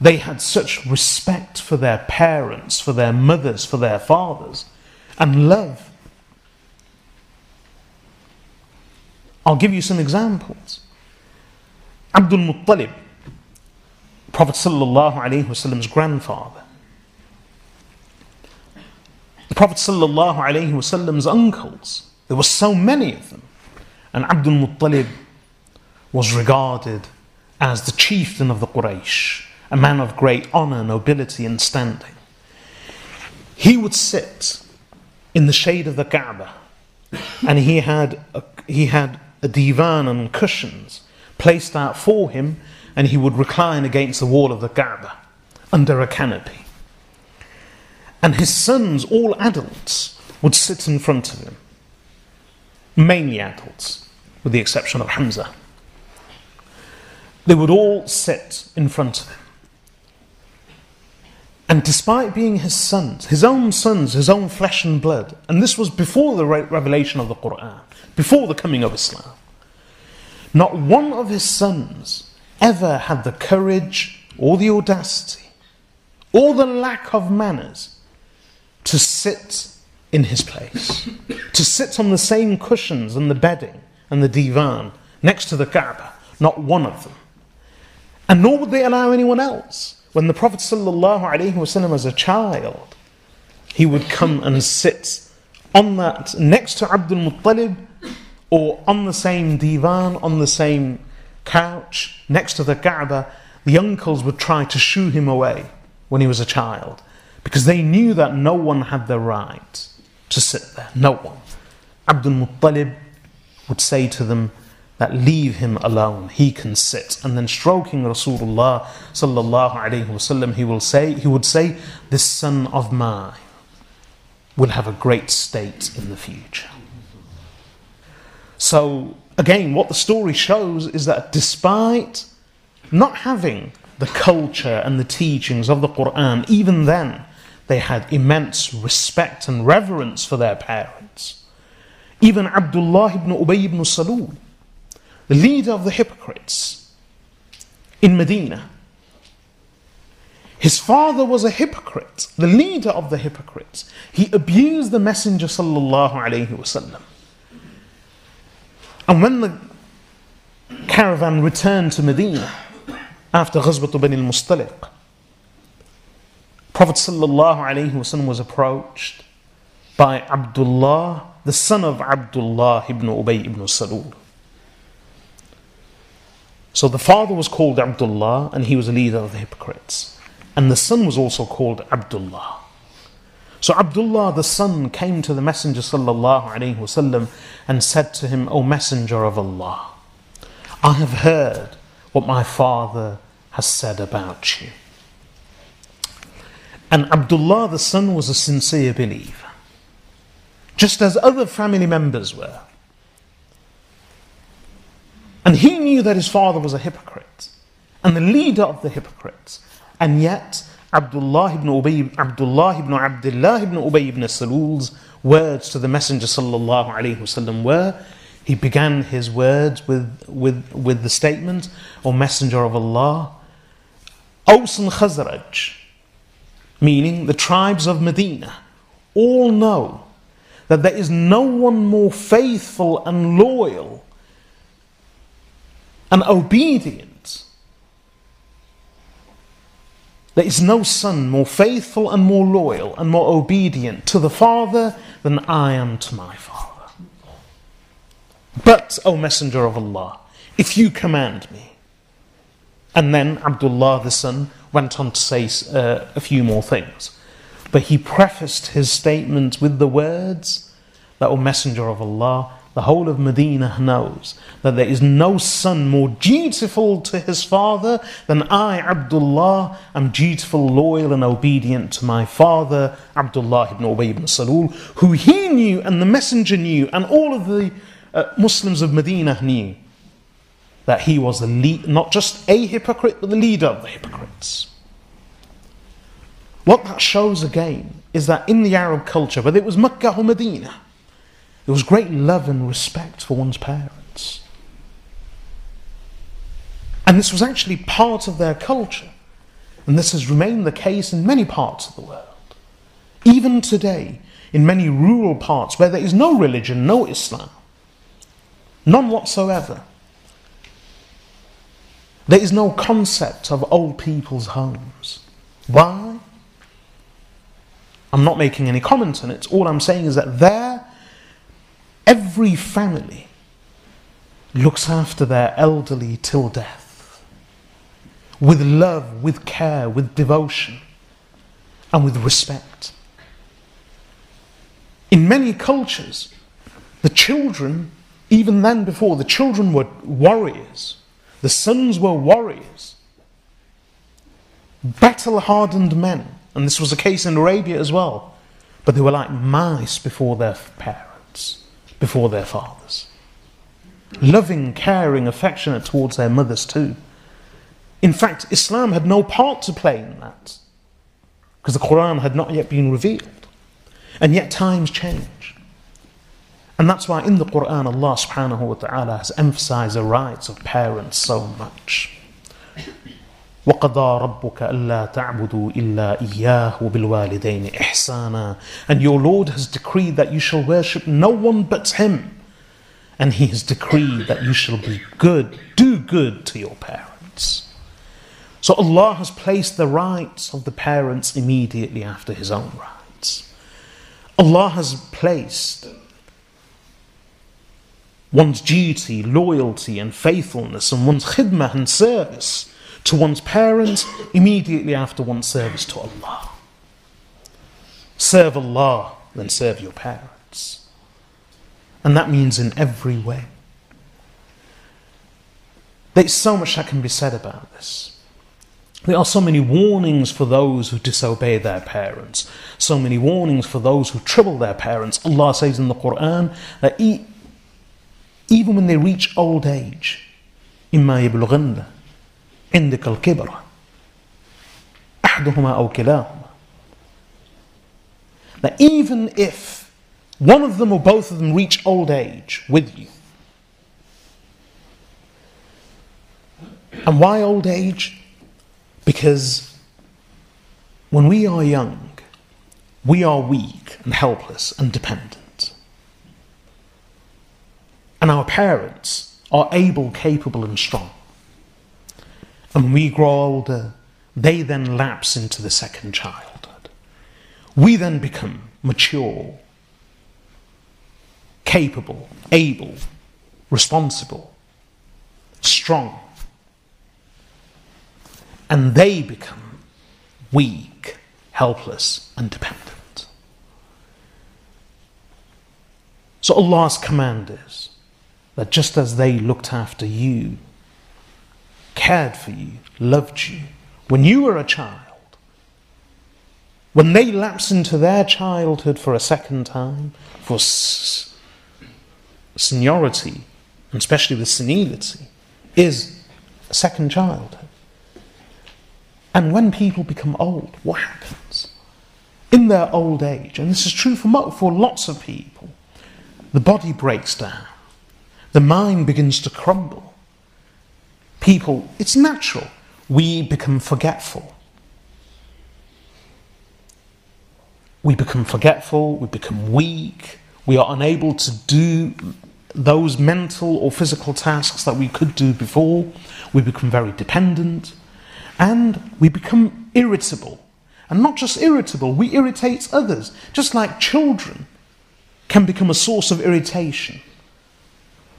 they had such respect for their parents, for their mothers, for their fathers, and love. I'll give you some examples. Abdul Muttalib, Prophet sallallahu alaihi Wasallam's grandfather. The Prophet sallallahu alaihi Wasallam's uncles. There were so many of them. And Abdul Muttalib was regarded as the chieftain of the Quraysh, a man of great honor, nobility, and standing. He would sit in the shade of the Kaaba, and he had a, he had a divan and cushions placed out for him, and he would recline against the wall of the Kaaba under a canopy. And his sons, all adults, would sit in front of him, mainly adults, with the exception of Hamza. They would all sit in front of him. And despite being his sons, his own sons, his own flesh and blood, and this was before the revelation of the Quran, before the coming of Islam, not one of his sons ever had the courage or the audacity or the lack of manners to sit in his place, to sit on the same cushions and the bedding and the divan next to the Kaaba. Not one of them. And nor would they allow anyone else. When the Prophet ﷺ was a child, he would come and sit on that next to Abdul Muttalib or on the same divan, on the same couch next to the Kaaba. The uncles would try to shoo him away when he was a child because they knew that no one had the right to sit there. No one. Abdul Muttalib would say to them, that leave him alone, he can sit. And then stroking Rasulullah sallallahu alayhi wasallam, he will say, he would say, this son of mine will have a great state in the future. So again, what the story shows is that despite not having the culture and the teachings of the Quran, even then they had immense respect and reverence for their parents. Even Abdullah ibn Ubay ibn Salul, the leader of the hypocrites in Medina. His father was a hypocrite, the leader of the hypocrites. He abused the Messenger sallallahu alaihi wasallam. And when the caravan returned to Medina after Ghazwat Bani al-Mustaliq, Prophet wasallam was approached by Abdullah, the son of Abdullah ibn Ubay ibn Salul. So the father was called Abdullah and he was a leader of the hypocrites. And the son was also called Abdullah. So Abdullah the son came to the Messenger wasallam and said to him, O Messenger of Allah, I have heard what my father has said about you. And Abdullah the son was a sincere believer, just as other family members were. And he knew that his father was a hypocrite and the leader of the hypocrites. And yet, Abdullah ibn Ubay, Abdullah ibn Abdullah ibn Ubay ibn Salul's words to the Messenger sallallahu alaihi wasallam were, he began his words with, with, with the statement, O Messenger of Allah, Aus and Khazraj, meaning the tribes of Medina, all know that there is no one more faithful and loyal and obedient. There is no son more faithful and more loyal and more obedient to the Father than I am to my Father. But, O Messenger of Allah, if you command me. And then Abdullah the son went on to say uh, a few more things. But he prefaced his statement with the words that, O Messenger of Allah, the whole of Medina knows that there is no son more dutiful to his father than I, Abdullah, am dutiful, loyal, and obedient to my father, Abdullah ibn Ubay ibn Salul, who he knew and the messenger knew, and all of the uh, Muslims of Medina knew that he was the lead, not just a hypocrite, but the leader of the hypocrites. What that shows again is that in the Arab culture, whether it was Mecca or Medina, there was great love and respect for one's parents. And this was actually part of their culture. And this has remained the case in many parts of the world. Even today, in many rural parts where there is no religion, no Islam, none whatsoever, there is no concept of old people's homes. Why? I'm not making any comment on it. All I'm saying is that there, every family looks after their elderly till death with love, with care, with devotion, and with respect. In many cultures, the children, even then before, the children were warriors, the sons were warriors, battle hardened men, and this was the case in Arabia as well, but they were like mice before their parents, before their fathers. Loving, caring, affectionate towards their mothers too. In fact, Islam had no part to play in that because the Quran had not yet been revealed. And yet times change. And that's why in the Quran Allah subhanahu wa ta'ala has emphasized the rights of parents so much. وقضى ربك ألا تعبدوا إلا إياه وبالوالدين إحسانا And your Lord has decreed that you shall worship no one but Him. And He has decreed that you shall be good, do good to your parents. So Allah has placed the rights of the parents immediately after His own rights. Allah has placed one's duty, loyalty, and faithfulness, and one's khidmah and service to one's parents immediately after one's service to Allah. Serve Allah, then serve your parents. And that means in every way. There's so much that can be said about this. There are so many warnings for those who disobey their parents, so many warnings for those who trouble their parents. Allah says in the Quran that even when they reach old age, إما يبلغن عندك الكبر أحدهما أو كلاهما that even if one of them or both of them reach old age with you, and why old age? Because when we are young, we are weak and helpless and dependent. And our parents are able, capable, and strong. And we grow older, they then lapse into the second childhood. We then become mature, capable, able, responsible, strong and they become weak, helpless, and dependent. So Allah's command is that just as they looked after you, cared for you, loved you, when you were a child, when they lapse into their childhood for a second time, for seniority, and especially with senility, is a second childhood. And when people become old, what happens? In their old age, and this is true for, for lots of people, the body breaks down, the mind begins to crumble. People, it's natural, we become forgetful. We become forgetful, we become weak, we are unable to do those mental or physical tasks that we could do before, we become very dependent and we become irritable. And not just irritable, we irritate others, just like children can become a source of irritation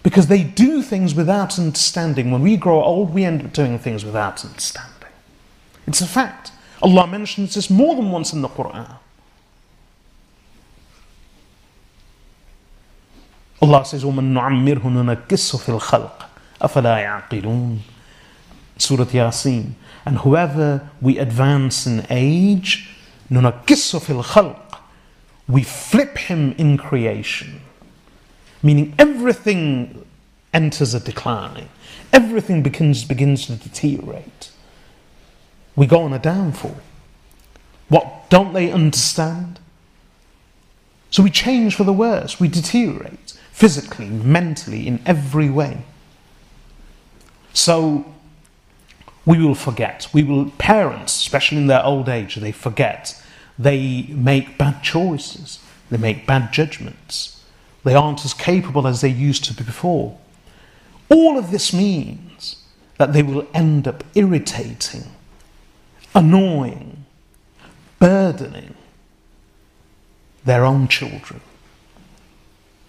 Because they do things without understanding. When we grow old, we end up doing things without understanding. It's a fact. Allah mentions this more than once in the Quran. Allah says, وَمَن نُعَمِّرْهُ نُنَكِّسُ فِي الْخَلْقِ أَفَلَا يَعْقِلُونَ Surah Yasin. And whoever we advance in age, نُنَكِّسُ فِي الْخَلْقِ We flip him in creation. Meaning everything enters a decline. Everything begins, begins to deteriorate. We go on a downfall. What don't they understand? So we change for the worse, we deteriorate physically, mentally, in every way. So we will forget. We will, parents, especially in their old age, they forget. They make bad choices, they make bad judgments. They aren't as capable as they used to be before. All of this means that they will end up irritating, annoying, burdening their own children.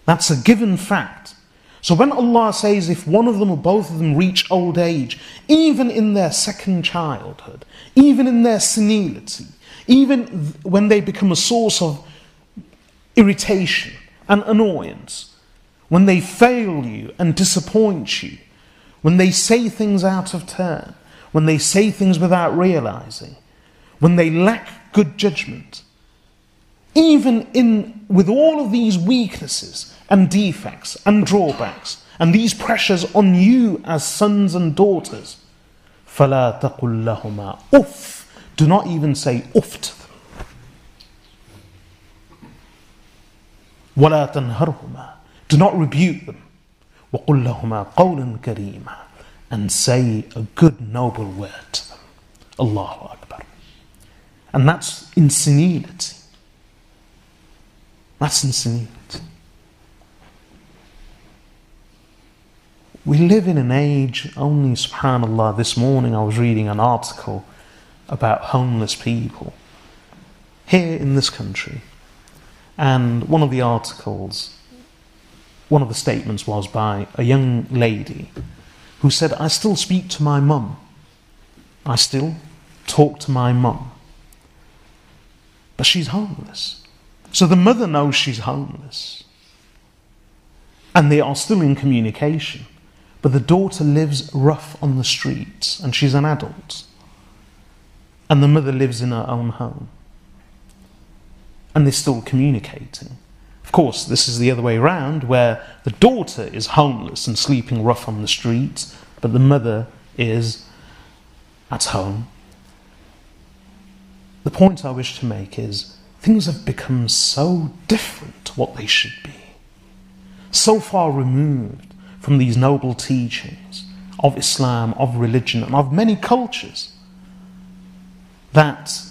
That's a given fact. So when Allah says if one of them or both of them reach old age, even in their second childhood, even in their senility, even when they become a source of irritation and annoyance, when they fail you and disappoint you, when they say things out of turn, when they say things without realizing, when they lack good judgment, even in with all of these weaknesses and defects and drawbacks and these pressures on you as sons and daughters, فَلَا تَقُلْ لَهُمَا uff. Do not even say uff to them. وَلَا تَنْهَرْهُمَا Do not rebuke them. وَقُلْ لَهُمَا قَوْلًا كَرِيمًا And say a good noble word to them. Allahu Akbar. And that's in senility. That's in senility. We live in an age, only subhanAllah, this morning I was reading an article about homeless people here in this country. And one of the articles, one of the statements was by a young lady who said, I still speak to my mum. I still talk to my mum. But she's homeless. So the mother knows she's homeless. And they are still in communication. But the daughter lives rough on the streets and she's an adult. And the mother lives in her own home. And they're still communicating. Of course, this is the other way around, where the daughter is homeless and sleeping rough on the streets, but the mother is at home. The point I wish to make is things have become so different to what they should be, so far removed from these noble teachings of Islam, of religion, and of many cultures that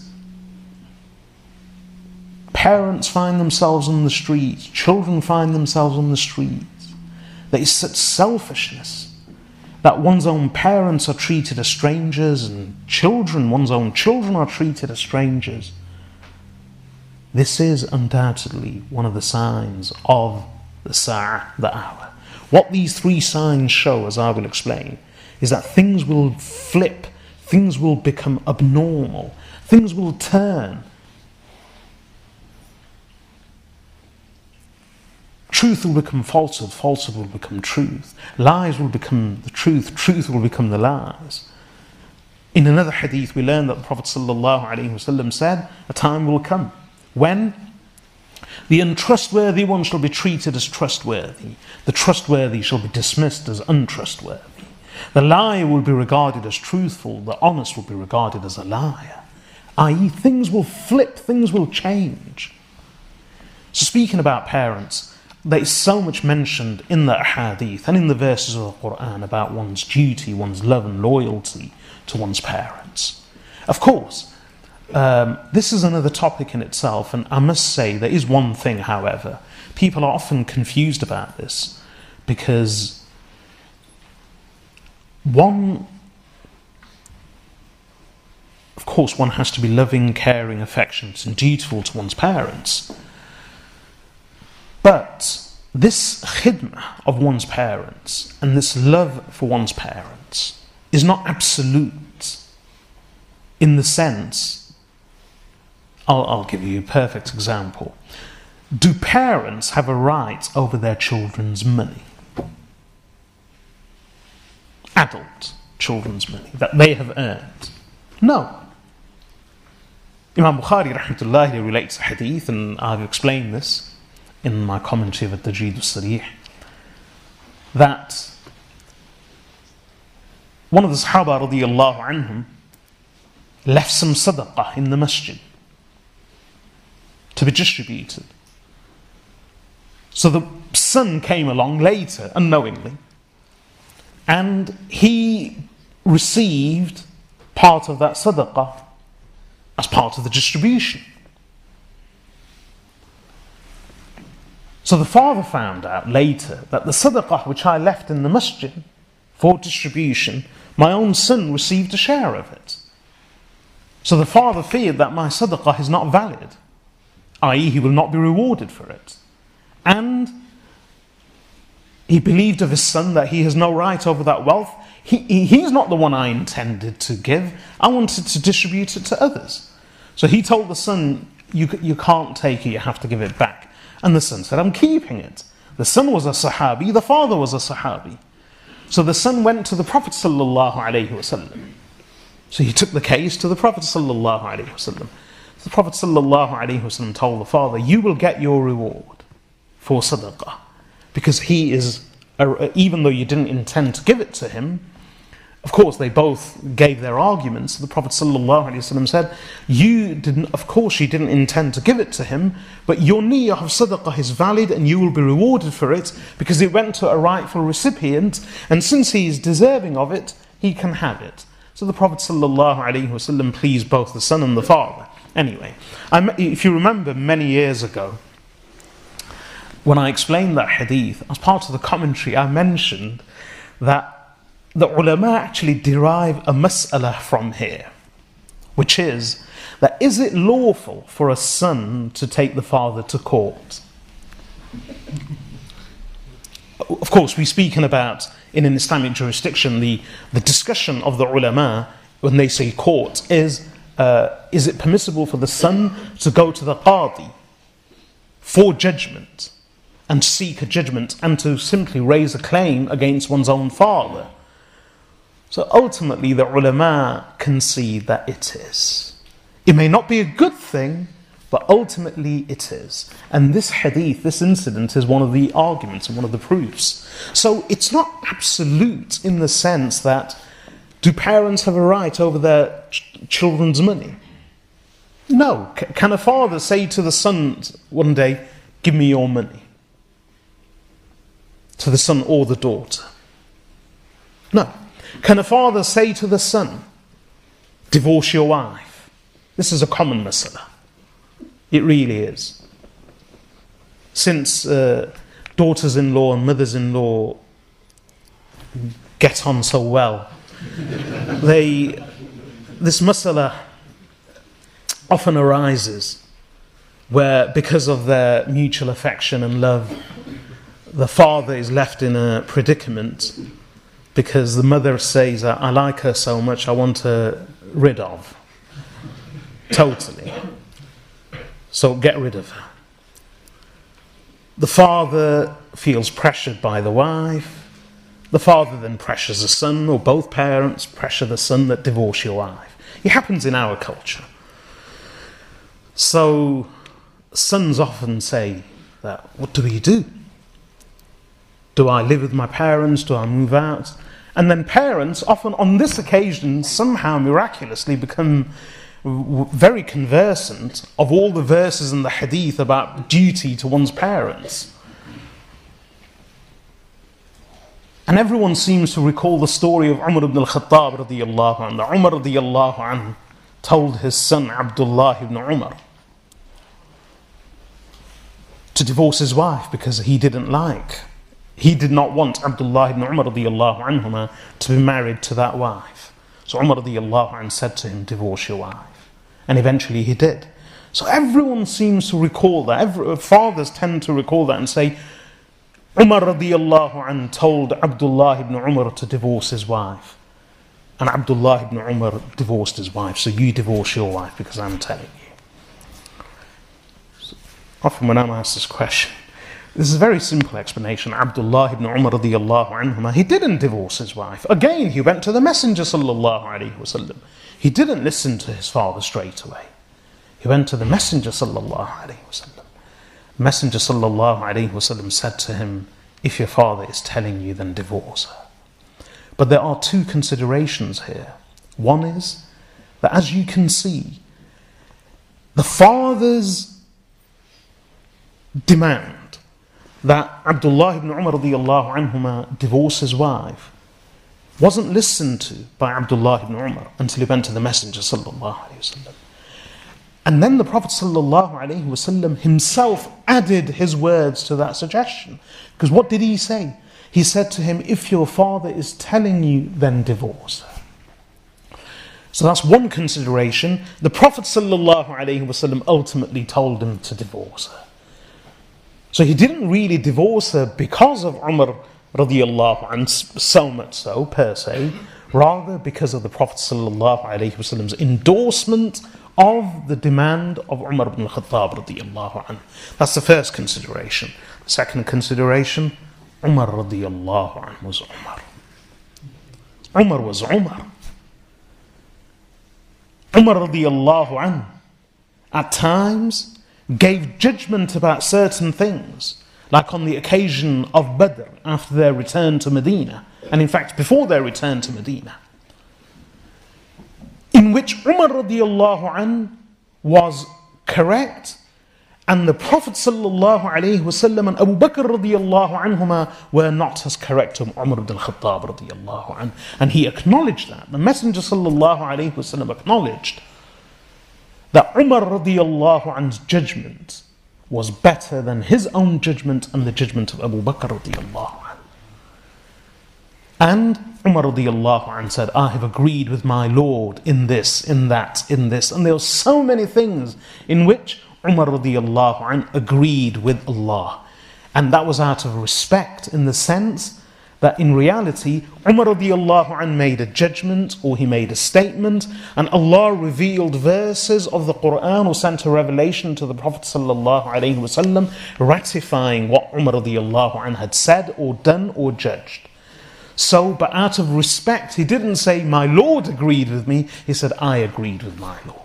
parents find themselves on the streets, children find themselves on the streets. There is such selfishness that one's own parents are treated as strangers and children, one's own children are treated as strangers. This is undoubtedly one of the signs of the Sa'ah, the hour. What these three signs show, as I will explain, is that things will flip, things will become abnormal, things will turn. Truth will become falsehood, falsehood will become truth. Lies will become the truth, truth will become the lies. In another hadith, we learn that the Prophet ﷺ said, A time will come when the untrustworthy one shall be treated as trustworthy. The trustworthy shall be dismissed as untrustworthy. The liar will be regarded as truthful. The honest will be regarded as a liar. I.e., things will flip, things will change. So, speaking about parents, there is so much mentioned in the hadith and in the verses of the Quran about one's duty, one's love and loyalty to one's parents. Of course, um, this is another topic in itself, and I must say there is one thing, however. People are often confused about this because one, of course, one has to be loving, caring, affectionate, and dutiful to one's parents. This khidmah of one's parents and this love for one's parents is not absolute in the sense I'll, I'll give you a perfect example. Do parents have a right over their children's money? Adult children's money that they have earned? No. Imam Bukhari rahmatullahi relates a hadith, and I've explained this in my commentary of Tajrid al-Sarih, that one of the Sahaba radiallahu anhum left some sadaqah in the masjid to be distributed. So the son came along later, unknowingly, and he received part of that sadaqah as part of the distribution. So the father found out later that the sadaqah which I left in the masjid for distribution, my own son received a share of it. So the father feared that my sadaqah is not valid, i.e., he will not be rewarded for it. And he believed of his son that he has no right over that wealth. He, he, he's not the one I intended to give. I wanted to distribute it to others. So he told the son, you, you can't take it, you have to give it back. And the son said, I'm keeping it. The son was a Sahabi, the father was a Sahabi. So the son went to the Prophet ﷺ. So he took the case to the Prophet ﷺ. So the Prophet ﷺ told the father, You will get your reward for sadaqah. Because he is, even though you didn't intend to give it to him, of course, they both gave their arguments. The Prophet ﷺ said, You didn't, of course, you didn't intend to give it to him, but your niyyah of sadaqah is valid and you will be rewarded for it because it went to a rightful recipient, and since he is deserving of it, he can have it. So the Prophet ﷺ pleased both the son and the father. Anyway, if you remember many years ago, when I explained that hadith, as part of the commentary, I mentioned that the ulama actually derive a mas'ala from here, which is that is it lawful for a son to take the father to court? Of course, we're speaking about in an Islamic jurisdiction, the, the discussion of the ulama when they say court is uh, is it permissible for the son to go to the qadi for judgment and seek a judgment and to simply raise a claim against one's own father? So ultimately, the ulama concede that it is. It may not be a good thing, but ultimately it is. And this hadith, this incident, is one of the arguments and one of the proofs. So it's not absolute in the sense that do parents have a right over their ch- children's money? No. C- can a father say to the son one day, Give me your money? To the son or the daughter? No. Can a father say to the son, divorce your wife? This is a common masala. It really is. Since uh, daughters in law and mothers in law get on so well, they, this masala often arises where, because of their mutual affection and love, the father is left in a predicament because the mother says, I like her so much, I want her rid of. Totally. So get rid of her. The father feels pressured by the wife. The father then pressures the son, or both parents pressure the son that divorce your wife. It happens in our culture. So sons often say that, what do we do? Do I live with my parents? Do I move out? And then parents, often on this occasion, somehow miraculously become very conversant of all the verses in the hadith about duty to one's parents. And everyone seems to recall the story of Umar ibn al-Khattab radiallahu anhu. Umar radiallahu anhu told his son Abdullah ibn Umar to divorce his wife because he didn't like he did not want Abdullah ibn Umar anhuma to be married to that wife. So Umar said to him, divorce your wife. And eventually he did. So everyone seems to recall that. Every, uh, fathers tend to recall that and say, Umar told Abdullah ibn Umar to divorce his wife. And Abdullah ibn Umar divorced his wife. So you divorce your wife because I'm telling you. So often when I'm asked this question, this is a very simple explanation. Abdullah ibn Umar radiallahu anhuma, he didn't divorce his wife. Again, he went to the Messenger sallallahu alayhi wasallam. He didn't listen to his father straight away. He went to the Messenger sallallahu alayhi wasallam. Messenger sallallahu alayhi wasallam said to him, if your father is telling you, then divorce her. But there are two considerations here. One is that as you can see, the father's demand that Abdullah ibn Umar radiallahu anhuma divorce his wife wasn't listened to by Abdullah ibn Umar until he went to the Messenger sallallahu wasallam. And then the Prophet ﷺ himself added his words to that suggestion. Because what did he say? He said to him, If your father is telling you, then divorce her. So that's one consideration. The Prophet ﷺ ultimately told him to divorce her. So he didn't really divorce her because of Umar radiallahu anh, so much so per se, rather because of the Prophet ﷺ's endorsement of the demand of Umar ibn al-Khattab radiallahu anh. That's the first consideration. The second consideration, Umar radiallahu anh was Umar. Umar was Umar. Umar radiallahu anh at times gave judgment about certain things, like on the occasion of Badr after their return to Medina, and in fact before their return to Medina in which Umar radiallahu an was correct and the Prophet sallallahu alaihi wasallam and Abu Bakr radiallahu anhuma were not as correct as Umar ibn al-Khattab radiallahu an. And he acknowledged that. The Messenger sallallahu alaihi wasallam acknowledged that Umar radiallahu an's judgment was better than his own judgment and the judgment of Abu Bakr radiallahu an. And Umar radiallahu anh said, I have agreed with my Lord in this, in that, in this. And there are so many things in which Umar radiallahu anh agreed with Allah. And that was out of respect in the sense that in reality, Umar radiallahu anh made a judgment or he made a statement, and Allah revealed verses of the Quran or sent a revelation to the Prophet sallallahu alaihi wasallam, ratifying what Umar radiallahu anh had said or done or judged. So, but out of respect, he didn't say, My Lord agreed with me. He said, I agreed with my Lord.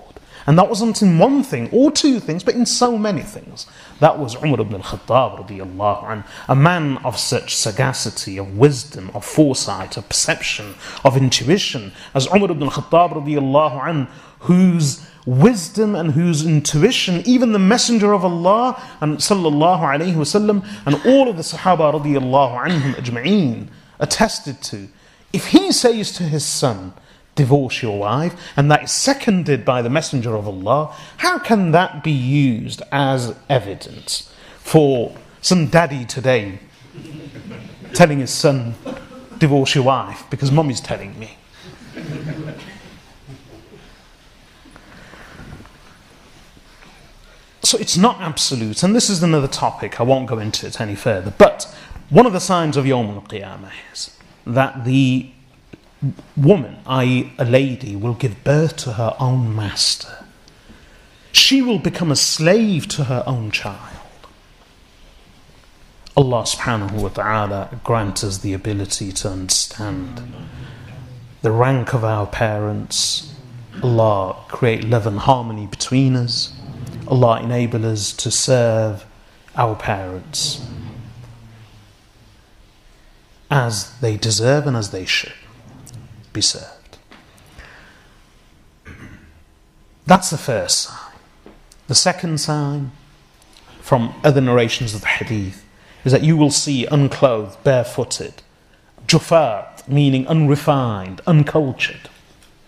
And that wasn't in one thing or two things, but in so many things. That was Umar ibn al-Khattab radiallahu anh, a man of such sagacity, of wisdom, of foresight, of perception, of intuition, as Umar ibn al-Khattab radiallahu anh, whose wisdom and whose intuition, even the Messenger of Allah and sallallahu alayhi wasallam, and all of the Sahaba radiallahu anhum ajma'een, attested to. If he says to his son, divorce your wife, and that is seconded by the Messenger of Allah, how can that be used as evidence for some daddy today telling his son, divorce your wife, because mommy's telling me? So it's not absolute, and this is another topic, I won't go into it any further, but one of the signs of Yawm al Qiyamah is that the woman, i.e., a lady, will give birth to her own master. She will become a slave to her own child. Allah subhanahu wa ta'ala grant us the ability to understand the rank of our parents. Allah create love and harmony between us. Allah enable us to serve our parents as they deserve and as they should be served. That's the first sign. The second sign from other narrations of the hadith is that you will see unclothed, barefooted, jufat, meaning unrefined, uncultured.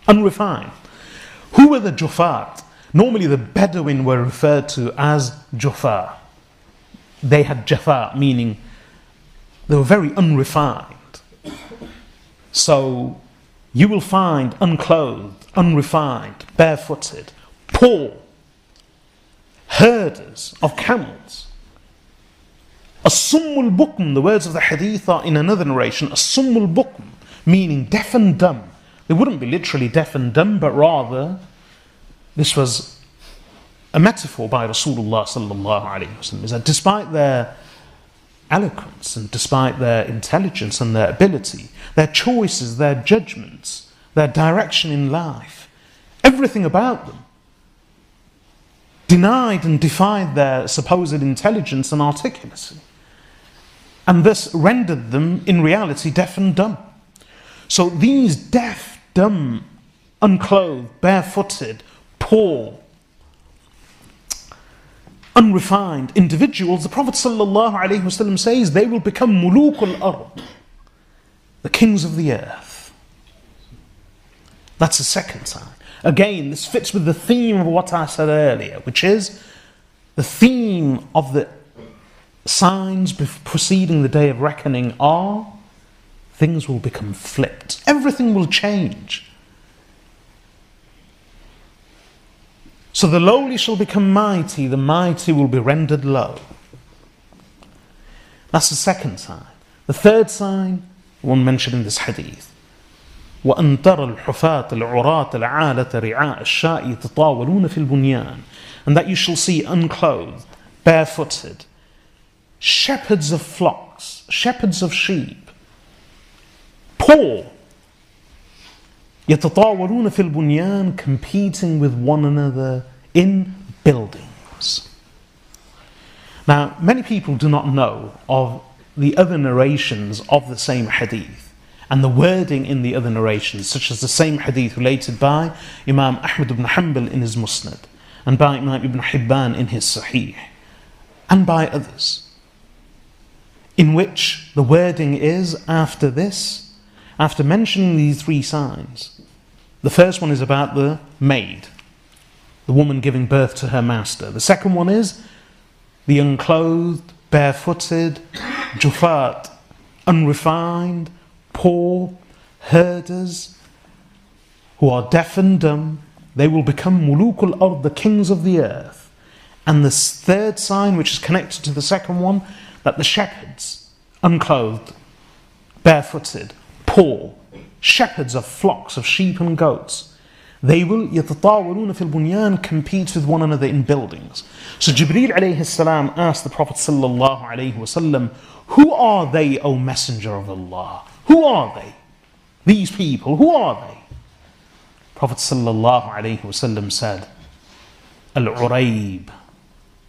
Unrefined. Who were the jufat? Normally the Bedouin were referred to as jufar. They had jafar, meaning they were very unrefined. So you will find unclothed, unrefined, barefooted, poor herders of camels. A summul bukm, the words of the hadith are in another narration, a summul bukm, meaning deaf and dumb. They wouldn't be literally deaf and dumb, but rather this was a metaphor by Rasulullah. Is that despite their eloquence and despite their intelligence and their ability, their choices, their judgments, their direction in life, everything about them denied and defied their supposed intelligence and articulacy, and thus rendered them in reality deaf and dumb. So these deaf, dumb, unclothed, barefooted, poor, unrefined individuals, the Prophet ﷺ says they will become muluk al-ard, the kings of the earth. That's the second sign. Again, this fits with the theme of what I said earlier, which is the theme of the signs preceding the day of reckoning are things will become flipped. Everything will change. So the lowly shall become mighty, the mighty will be rendered low. That's the second sign. The third sign, one mentioned in this hadith. وأن ترى الحفاة العراة العالة رعاء الشاء يتطاولون في البنيان and that you shall see unclothed, barefooted, shepherds of flocks, shepherds of sheep, poor, يتطاولون في البنيان competing with one another in buildings. Now, many people do not know of the other narrations of the same hadith and the wording in the other narrations, such as the same hadith related by Imam Ahmad ibn Hanbal in his Musnad, and by Imam ibn Hibban in his Sahih, and by others, in which the wording is after this, after mentioning these three signs. the first one is about the maid, the woman giving birth to her master. The second one is the unclothed, barefooted, jufat, unrefined, poor, herders, who are deaf and dumb. They will become mulukul ard, the kings of the earth. And the third sign, which is connected to the second one, that the shepherds, unclothed, barefooted, poor, shepherds of flocks of sheep and goats. They will يتطاولون في البنيان compete with one another in buildings. So Jibreel alayhi salam asked the Prophet sallallahu alayhi wasallam, Who are they, O Messenger of Allah? Who are they? These people, who are they? Prophet sallallahu alayhi wasallam said, Al-Uraib,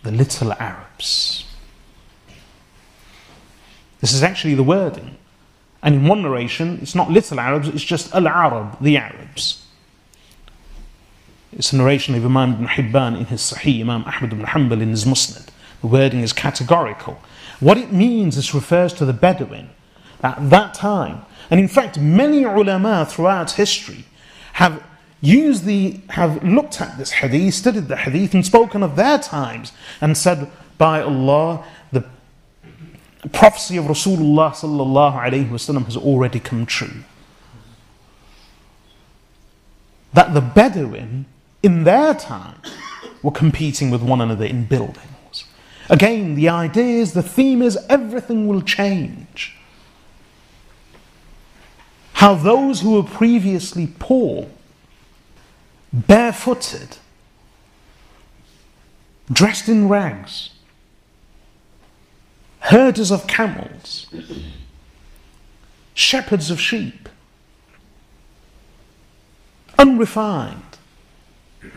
the little Arabs. This is actually the wording. And in one narration, it's not little Arabs, it's just Al-Arab, the Arabs. It's a narration of Imam ibn Hibban in his Sahih, Imam Ahmad ibn Hanbal in his Musnad. The wording is categorical. What it means is refers to the Bedouin at that time. And in fact, many ulama throughout history have used the, have looked at this hadith, studied the hadith, and spoken of their times and said, by Allah, the prophecy of Rasulullah sallallahu alayhi wasallam has already come true. That the Bedouin in their time were competing with one another in buildings. Again, the idea is, the theme is everything will change. How those who were previously poor, barefooted, dressed in rags, herders of camels, shepherds of sheep, unrefined,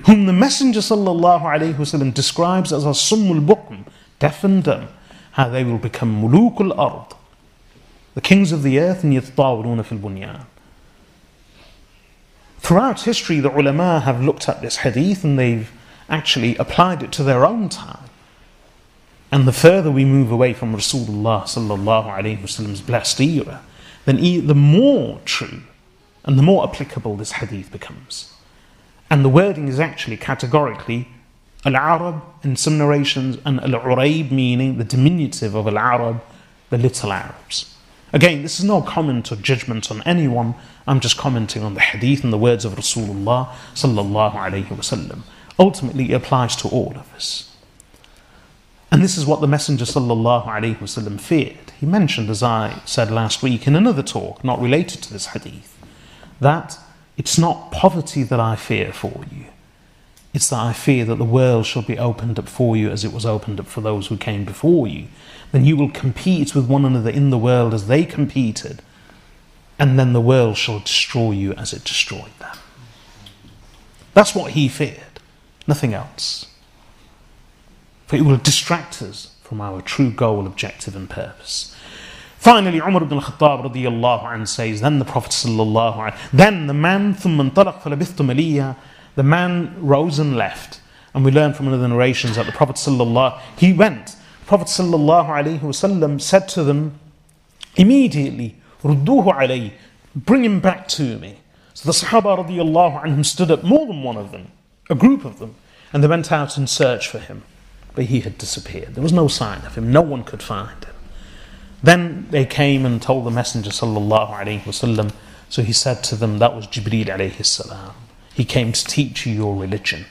whom the Messenger وسلم, describes as a summul bukm, deaf and dumb, how they will become mulukul ard, the kings of the earth, and yatawruna fil bunyan. Throughout history, the ulama have looked at this hadith and they've actually applied it to their own time. And the further we move away from Rasulullah sallallahu alaihi wasallam's blessed era, then the more true and the more applicable this hadith becomes. And the wording is actually categorically Al Arab in some narrations and Al Uraib, meaning the diminutive of Al Arab, the little Arabs. Again, this is no comment or judgment on anyone. I'm just commenting on the hadith and the words of Rasulullah sallallahu alayhi wasallam. Ultimately, it applies to all of us. And this is what the Messenger wasallam feared. He mentioned, as I said last week in another talk, not related to this hadith, that it's not poverty that I fear for you. It's that I fear that the world shall be opened up for you as it was opened up for those who came before you. Then you will compete with one another in the world as they competed, and then the world shall destroy you as it destroyed them. That's what he feared, nothing else For it will distract us from our true goal, objective, and purpose. Finally, Umar ibn al-Khattab radiallahu anhu says, then the Prophet sallallahu then the man ثم انطلق فلبثت مليا the man rose and left And we learn from one of the narrations that the Prophet sallallahu he went. Prophet sallallahu alaihi wasallam said to them immediately, "Rudduhu alayhi, bring him back to me." So the Sahaba radiallahu anhum stood up, more than one of them, a group of them, and they went out and searched for him. But he had disappeared. There was no sign of him. No one could find him. Then they came and told the Messenger sallallahu alaihi wasallam. So he said to them, that was Jibreel alayhi salam. He came to teach you your religion.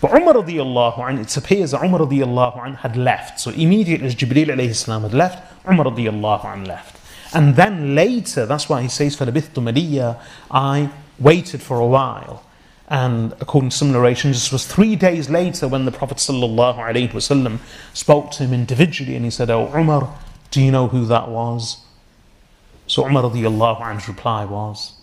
But Umar radiallahu anh, it appears that Umar radiallahu anh had left. So immediately as Jibreel alayhi salam had left, Umar radiallahu anh left. And then later, that's why he says, فَلَبِثْتُ مَلِيًّا I waited for a while. And according to some narrations, this was three days later when the Prophet ﷺ spoke to him individually and he said, Oh Umar, do you know who that was? So Umar anhu's reply was,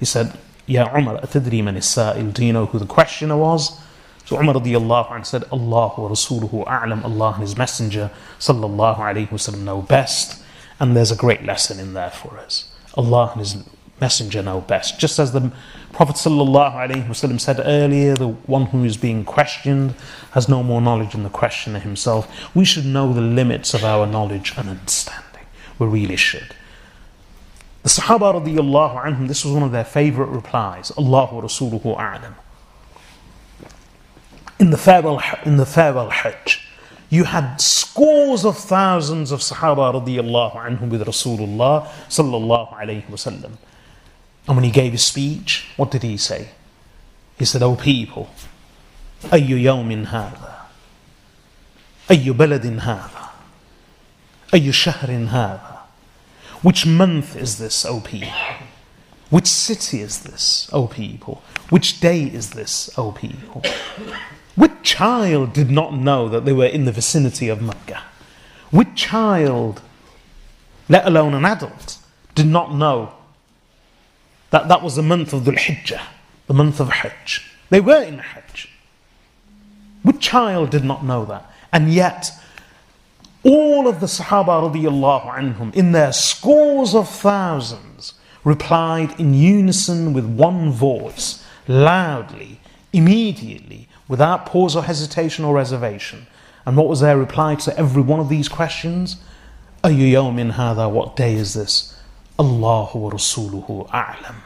he said, Ya Umar, atadri man is Do you know who the questioner was? So Umar anhu said, Allah wa Rasuluhu a'lam, Allah and His Messenger sallallahu alayhi know best. And there's a great lesson in there for us. Allah and His Messenger know best. Just as the Prophet ﷺ said earlier, the one who is being questioned has no more knowledge than the questioner himself. We should know the limits of our knowledge and understanding. We really should. The Sahaba radiallahu anhum, this was one of their favorite replies. Allahu Rasuluhu a'lam. In the farewell, in the farewell Hajj, you had scores of thousands of Sahaba radiallahu anhum with Rasulullah sallallahu alayhi wasallam. And when he gave his speech, what did he say? He said, O people, أي يوم هذا أي بلد هذا أي شهر هذا Which month is this, O people? Which city is this, O people? Which day is this, O people? Which child did not know that they were in the vicinity of Mecca? Which child, let alone an adult, did not know that that was the month of the Hijjah, the month of Hajj. They were in Hajj. Which child did not know that? And yet, all of the Sahaba radiallahu anhum, in their scores of thousands, replied in unison with one voice, loudly, immediately, without pause or hesitation or reservation. And what was their reply to every one of these questions? Ayu yawmin hadha, what day is this? Allahu wa Rasuluhu a'lam.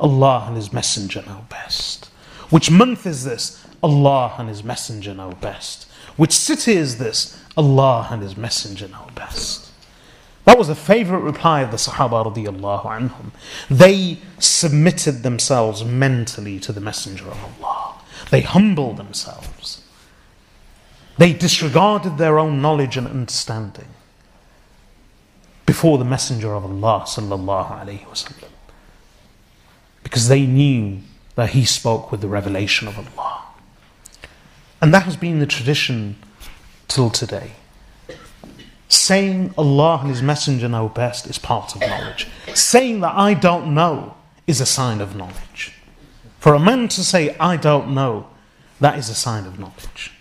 Allah and His Messenger know best. Which month is this? Allah and His Messenger know best. Which city is this? Allah and His Messenger know best. That was a favorite reply of the Sahaba radiallahu anhum. They submitted themselves mentally to the Messenger of Allah. They humbled themselves. They disregarded their own knowledge and understanding before the Messenger of Allah sallallahu alaihi wasallam, because they knew that he spoke with the revelation of Allah, and that has been the tradition till today. Saying Allah and His Messenger know best is part of knowledge. Saying that I don't know is a sign of knowledge. For a man to say, I don't know, that is a sign of knowledge.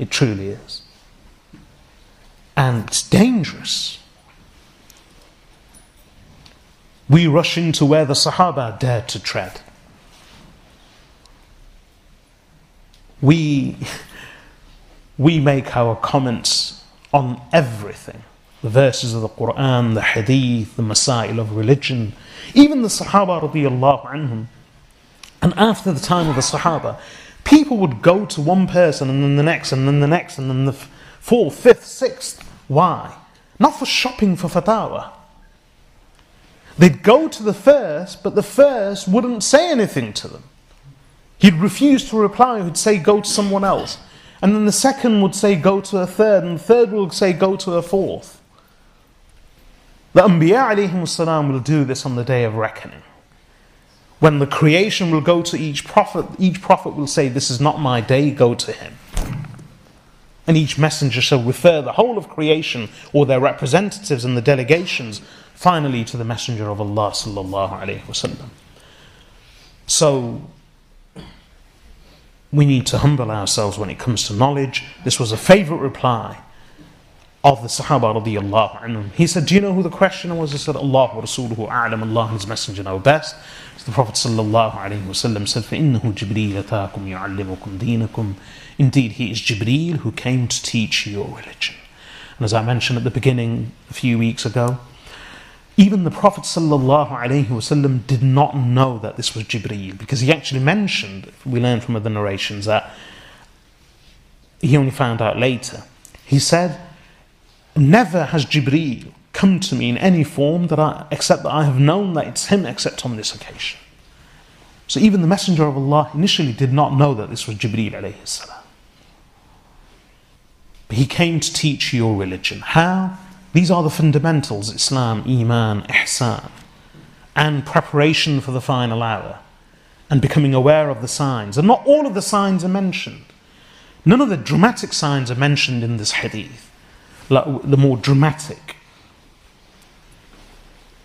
It truly is. And it's dangerous we rush into where the Sahaba dared to tread. We, we make our comments on everything the verses of the Quran, the Hadith, the Masail of religion, even the Sahaba radiallahu anhum. And after the time of the Sahaba, people would go to one person and then the next and then the next and then the fourth, fifth, sixth. Why? Not for shopping for fatwa They'd go to the first, but the first wouldn't say anything to them. He'd refuse to reply, he'd say, go to someone else. And then the second would say, go to a third, and the third would say, go to a fourth. The Anbiya will do this on the day of reckoning. When the creation will go to each prophet, each prophet will say, This is not my day, go to him. And each messenger shall refer the whole of creation or their representatives and the delegations finally to the Messenger of Allah sallallahu alaihi wasallam. So we need to humble ourselves when it comes to knowledge. This was a favorite reply of the Sahaba radiallahu anhum. He said, Do you know who the questioner was? He said, Allah wa Rasuluhu a'lam, Allah and His Messenger know best. So the Prophet ﷺ said, فَإِنَّهُ جِبْرِيلَ أَتَاكُمْ يُعَلِّمُكُمْ دِينَكُمْ Indeed, he is Jibreel who came to teach you your religion. And as I mentioned at the beginning a few weeks ago, even the Prophet ﷺ did not know that this was Jibreel because he actually mentioned, we learn from other narrations, that he only found out later. He said, Never has Jibreel come to me in any form that I, except that I have known that it's him except on this occasion. So even the Messenger of Allah initially did not know that this was Jibreel alayhi. But he came to teach your religion. How? These are the fundamentals Islam, Iman, Ihsan, and preparation for the final hour, and becoming aware of the signs. And not all of the signs are mentioned. None of the dramatic signs are mentioned in this hadith, like the more dramatic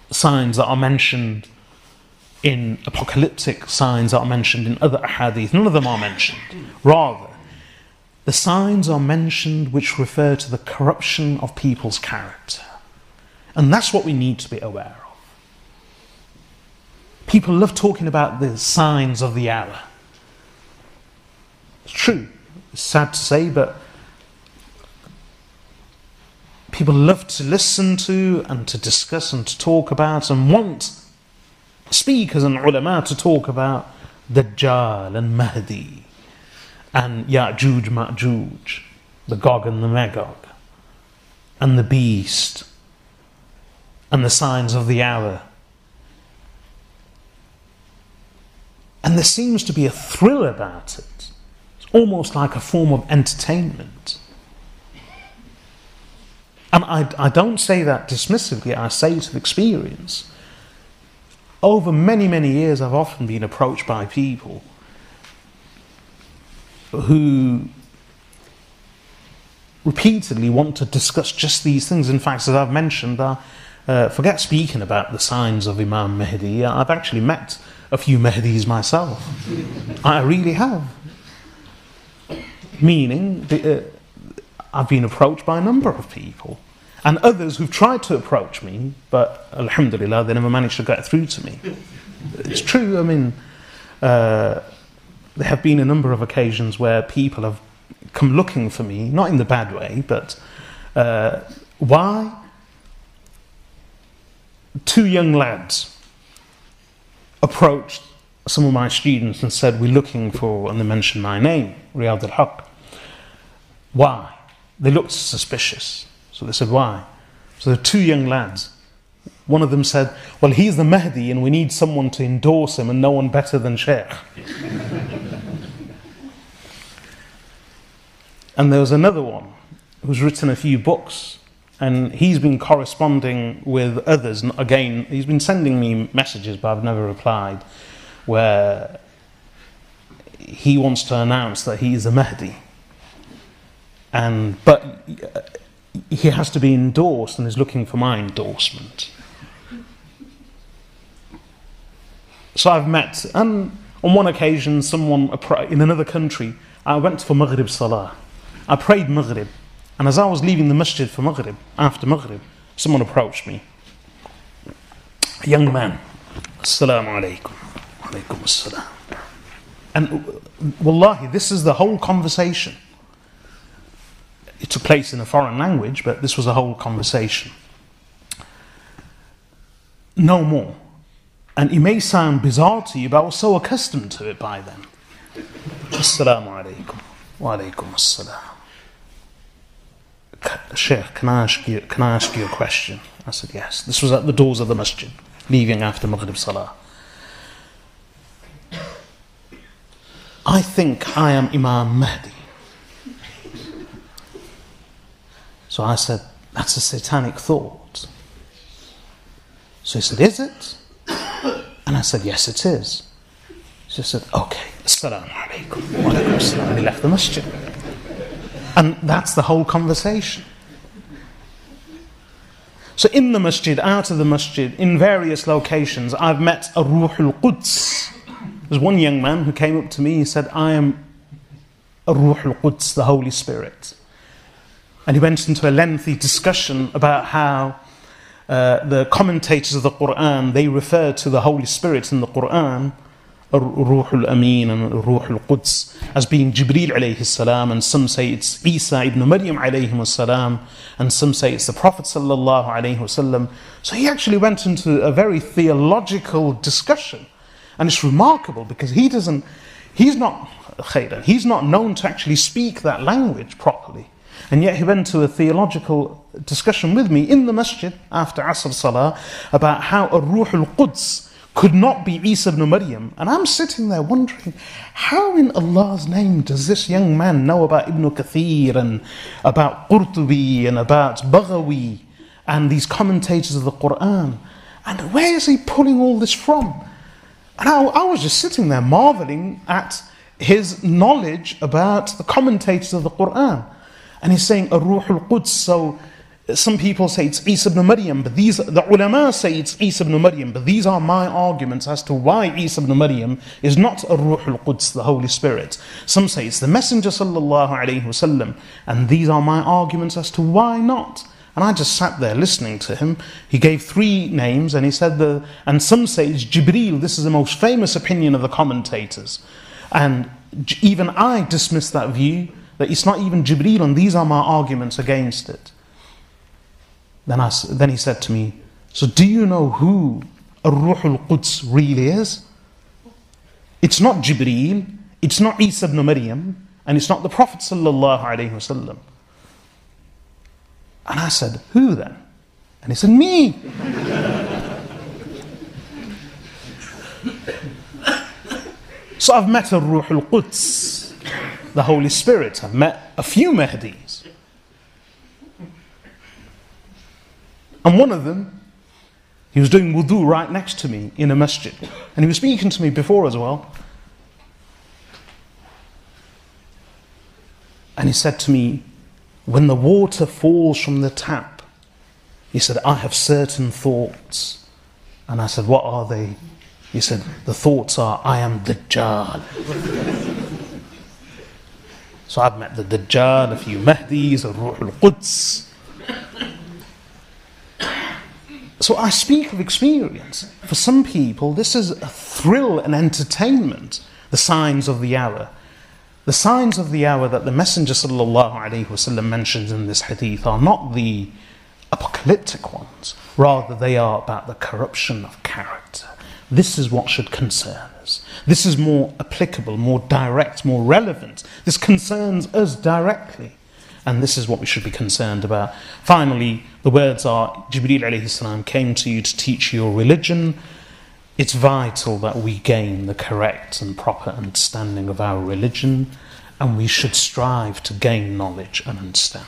signs that are mentioned in apocalyptic signs that are mentioned in other hadith. None of them are mentioned. Rather, the signs are mentioned which refer to the corruption of people's character. And that's what we need to be aware of. People love talking about the signs of the hour. It's true. It's sad to say, but people love to listen to and to discuss and to talk about and want speakers and ulama to talk about Dajjal and Mahdi and Ya'juj Ma'juj, the Gog and the Magog, and the beast, and the signs of the hour. And there seems to be a thrill about it. It's almost like a form of entertainment. And I, I don't say that dismissively, I say it with experience. Over many, many years, I've often been approached by people who repeatedly want to discuss just these things. In fact, as I've mentioned, I uh, forget speaking about the signs of Imam Mahdi. I've actually met a few Mahdis myself. I really have. Meaning, the, uh, I've been approached by a number of people. And others who've tried to approach me, but alhamdulillah, they never managed to get through to me. It's true, I mean, uh, there have been a number of occasions where people have come looking for me, not in the bad way, but uh, why? Two young lads approached some of my students and said, We're looking for, and they mentioned my name, Riyad al Haq. Why? They looked suspicious. So they said, Why? So the two young lads. One of them said, Well, he's the Mahdi and we need someone to endorse him and no one better than Sheikh. and there was another one who's written a few books and he's been corresponding with others. And Again, he's been sending me messages, but I've never replied, where he wants to announce that he is a Mahdi. And, but uh, he has to be endorsed and is looking for my endorsement. So I've met, and on one occasion, someone in another country, I went for Maghrib Salah. I prayed Maghrib, and as I was leaving the masjid for Maghrib, after Maghrib, someone approached me. A young man. Assalamu alaikum. Alaikum assalam. And wallahi, this is the whole conversation it took place in a foreign language, but this was a whole conversation. No more. And it may sound bizarre to you, but I was so accustomed to it by then. Assalamu alaikum. Wa alaikum assalam. Sheikh, can I, ask you, can I ask you a question? I said, yes. This was at the doors of the masjid, leaving after Maghrib Salah. I think I am Imam Mahdi. So I said, That's a satanic thought. So he said, Is it? And I said, Yes, it is. She said, Okay, assalamu alaikum. Wa alaikum And he left the masjid. And that's the whole conversation. So in the masjid, out of the masjid, in various locations, I've met a Ruh al-Quds. There's one young man who came up to me, he said, I am a Ruh al-Quds, the Holy Spirit. And he went into a lengthy discussion about how uh, the commentators of the Quran, they refer to the Holy Spirit in the Quran Ruh al-Amin and Ruh al-Quds as being Jibreel alayhi salam and some say it's Isa ibn Maryam alayhi salam and some say it's the Prophet sallallahu alayhi wasallam. So he actually went into a very theological discussion and it's remarkable because he doesn't, he's not khayran, he's not known to actually speak that language properly. And yet he went to a theological discussion with me in the masjid after Asr Salah about how a Ruh al-Quds could not be Isa ibn Maryam. And I'm sitting there wondering, how in Allah's name does this young man know about Ibn Kathir and about Qurtubi and about Baghawi and these commentators of the Quran? And where is he pulling all this from? And I, I was just sitting there marveling at his knowledge about the commentators of the Quran. And he's saying, Ruh al Quds, so some people say it's Isa ibn Maryam, but these, the ulama say it's Isa ibn Maryam, but these are my arguments as to why Isa ibn Maryam is not a Ruh al-Quds, the Holy Spirit. Some say it's the Messenger sallallahu alayhi wasallam, and these are my arguments as to why not. And I just sat there listening to him. He gave three names, and he said the, and some say it's Jibreel. This is the most famous opinion of the commentators. And even I dismiss that view, that it's not even Jibril, and these are my arguments against it. Then, I, then he said to me, So do you know who Ar-Ruh al-Quds really is? It's not Jibreel, it's not Isa ibn Maryam, and it's not the Prophet sallallahu alaihi wasallam. And I said, Who then? And he said, Me. so I've met Ar-Ruh al-Quds, the Holy Spirit. I've met a few Mahdis. And one of them, he was doing wudu right next to me in a masjid. And he was speaking to me before as well. And he said to me, When the water falls from the tap, he said, I have certain thoughts. And I said, What are they? He said, The thoughts are, I am Dajjal. so I've met the Dajjal, a few Mahdis, a Ruh al Quds. So I speak of experience. For some people, this is a thrill and entertainment, the signs of the hour. The signs of the hour that the Messenger وسلم, mentions in this hadith are not the apocalyptic ones, rather, they are about the corruption of character. This is what should concern us. This is more applicable, more direct, more relevant. This concerns us directly. And this is what we should be concerned about. Finally, the words are Jibreel alayhi salam came to you to teach you your religion. It's vital that we gain the correct and proper understanding of our religion, and we should strive to gain knowledge and understanding.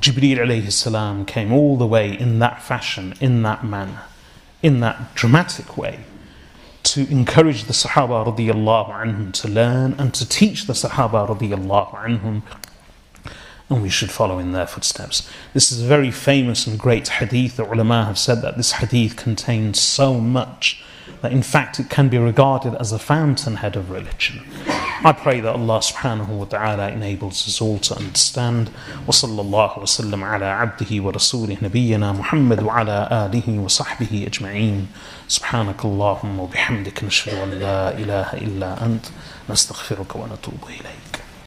Jibreel alayhi salam came all the way in that fashion, in that manner, in that dramatic way, to encourage the Sahaba radiallahu anhum to learn and to teach the Sahaba radiallahu anhum and we should follow in their footsteps. This is a very famous and great hadith. The ulama have said that this hadith contains so much that in fact it can be regarded as a fountainhead of religion. I pray that Allah subhanahu wa ta'ala enables us all to understand. وصلى الله وسلم على عبده ورسوله نبينا محمد وعلى آله وصحبه أجمعين سبحانك اللهم وبحمدك نشهد أن لا إله إلا أنت نستغفرك ونتوب إليك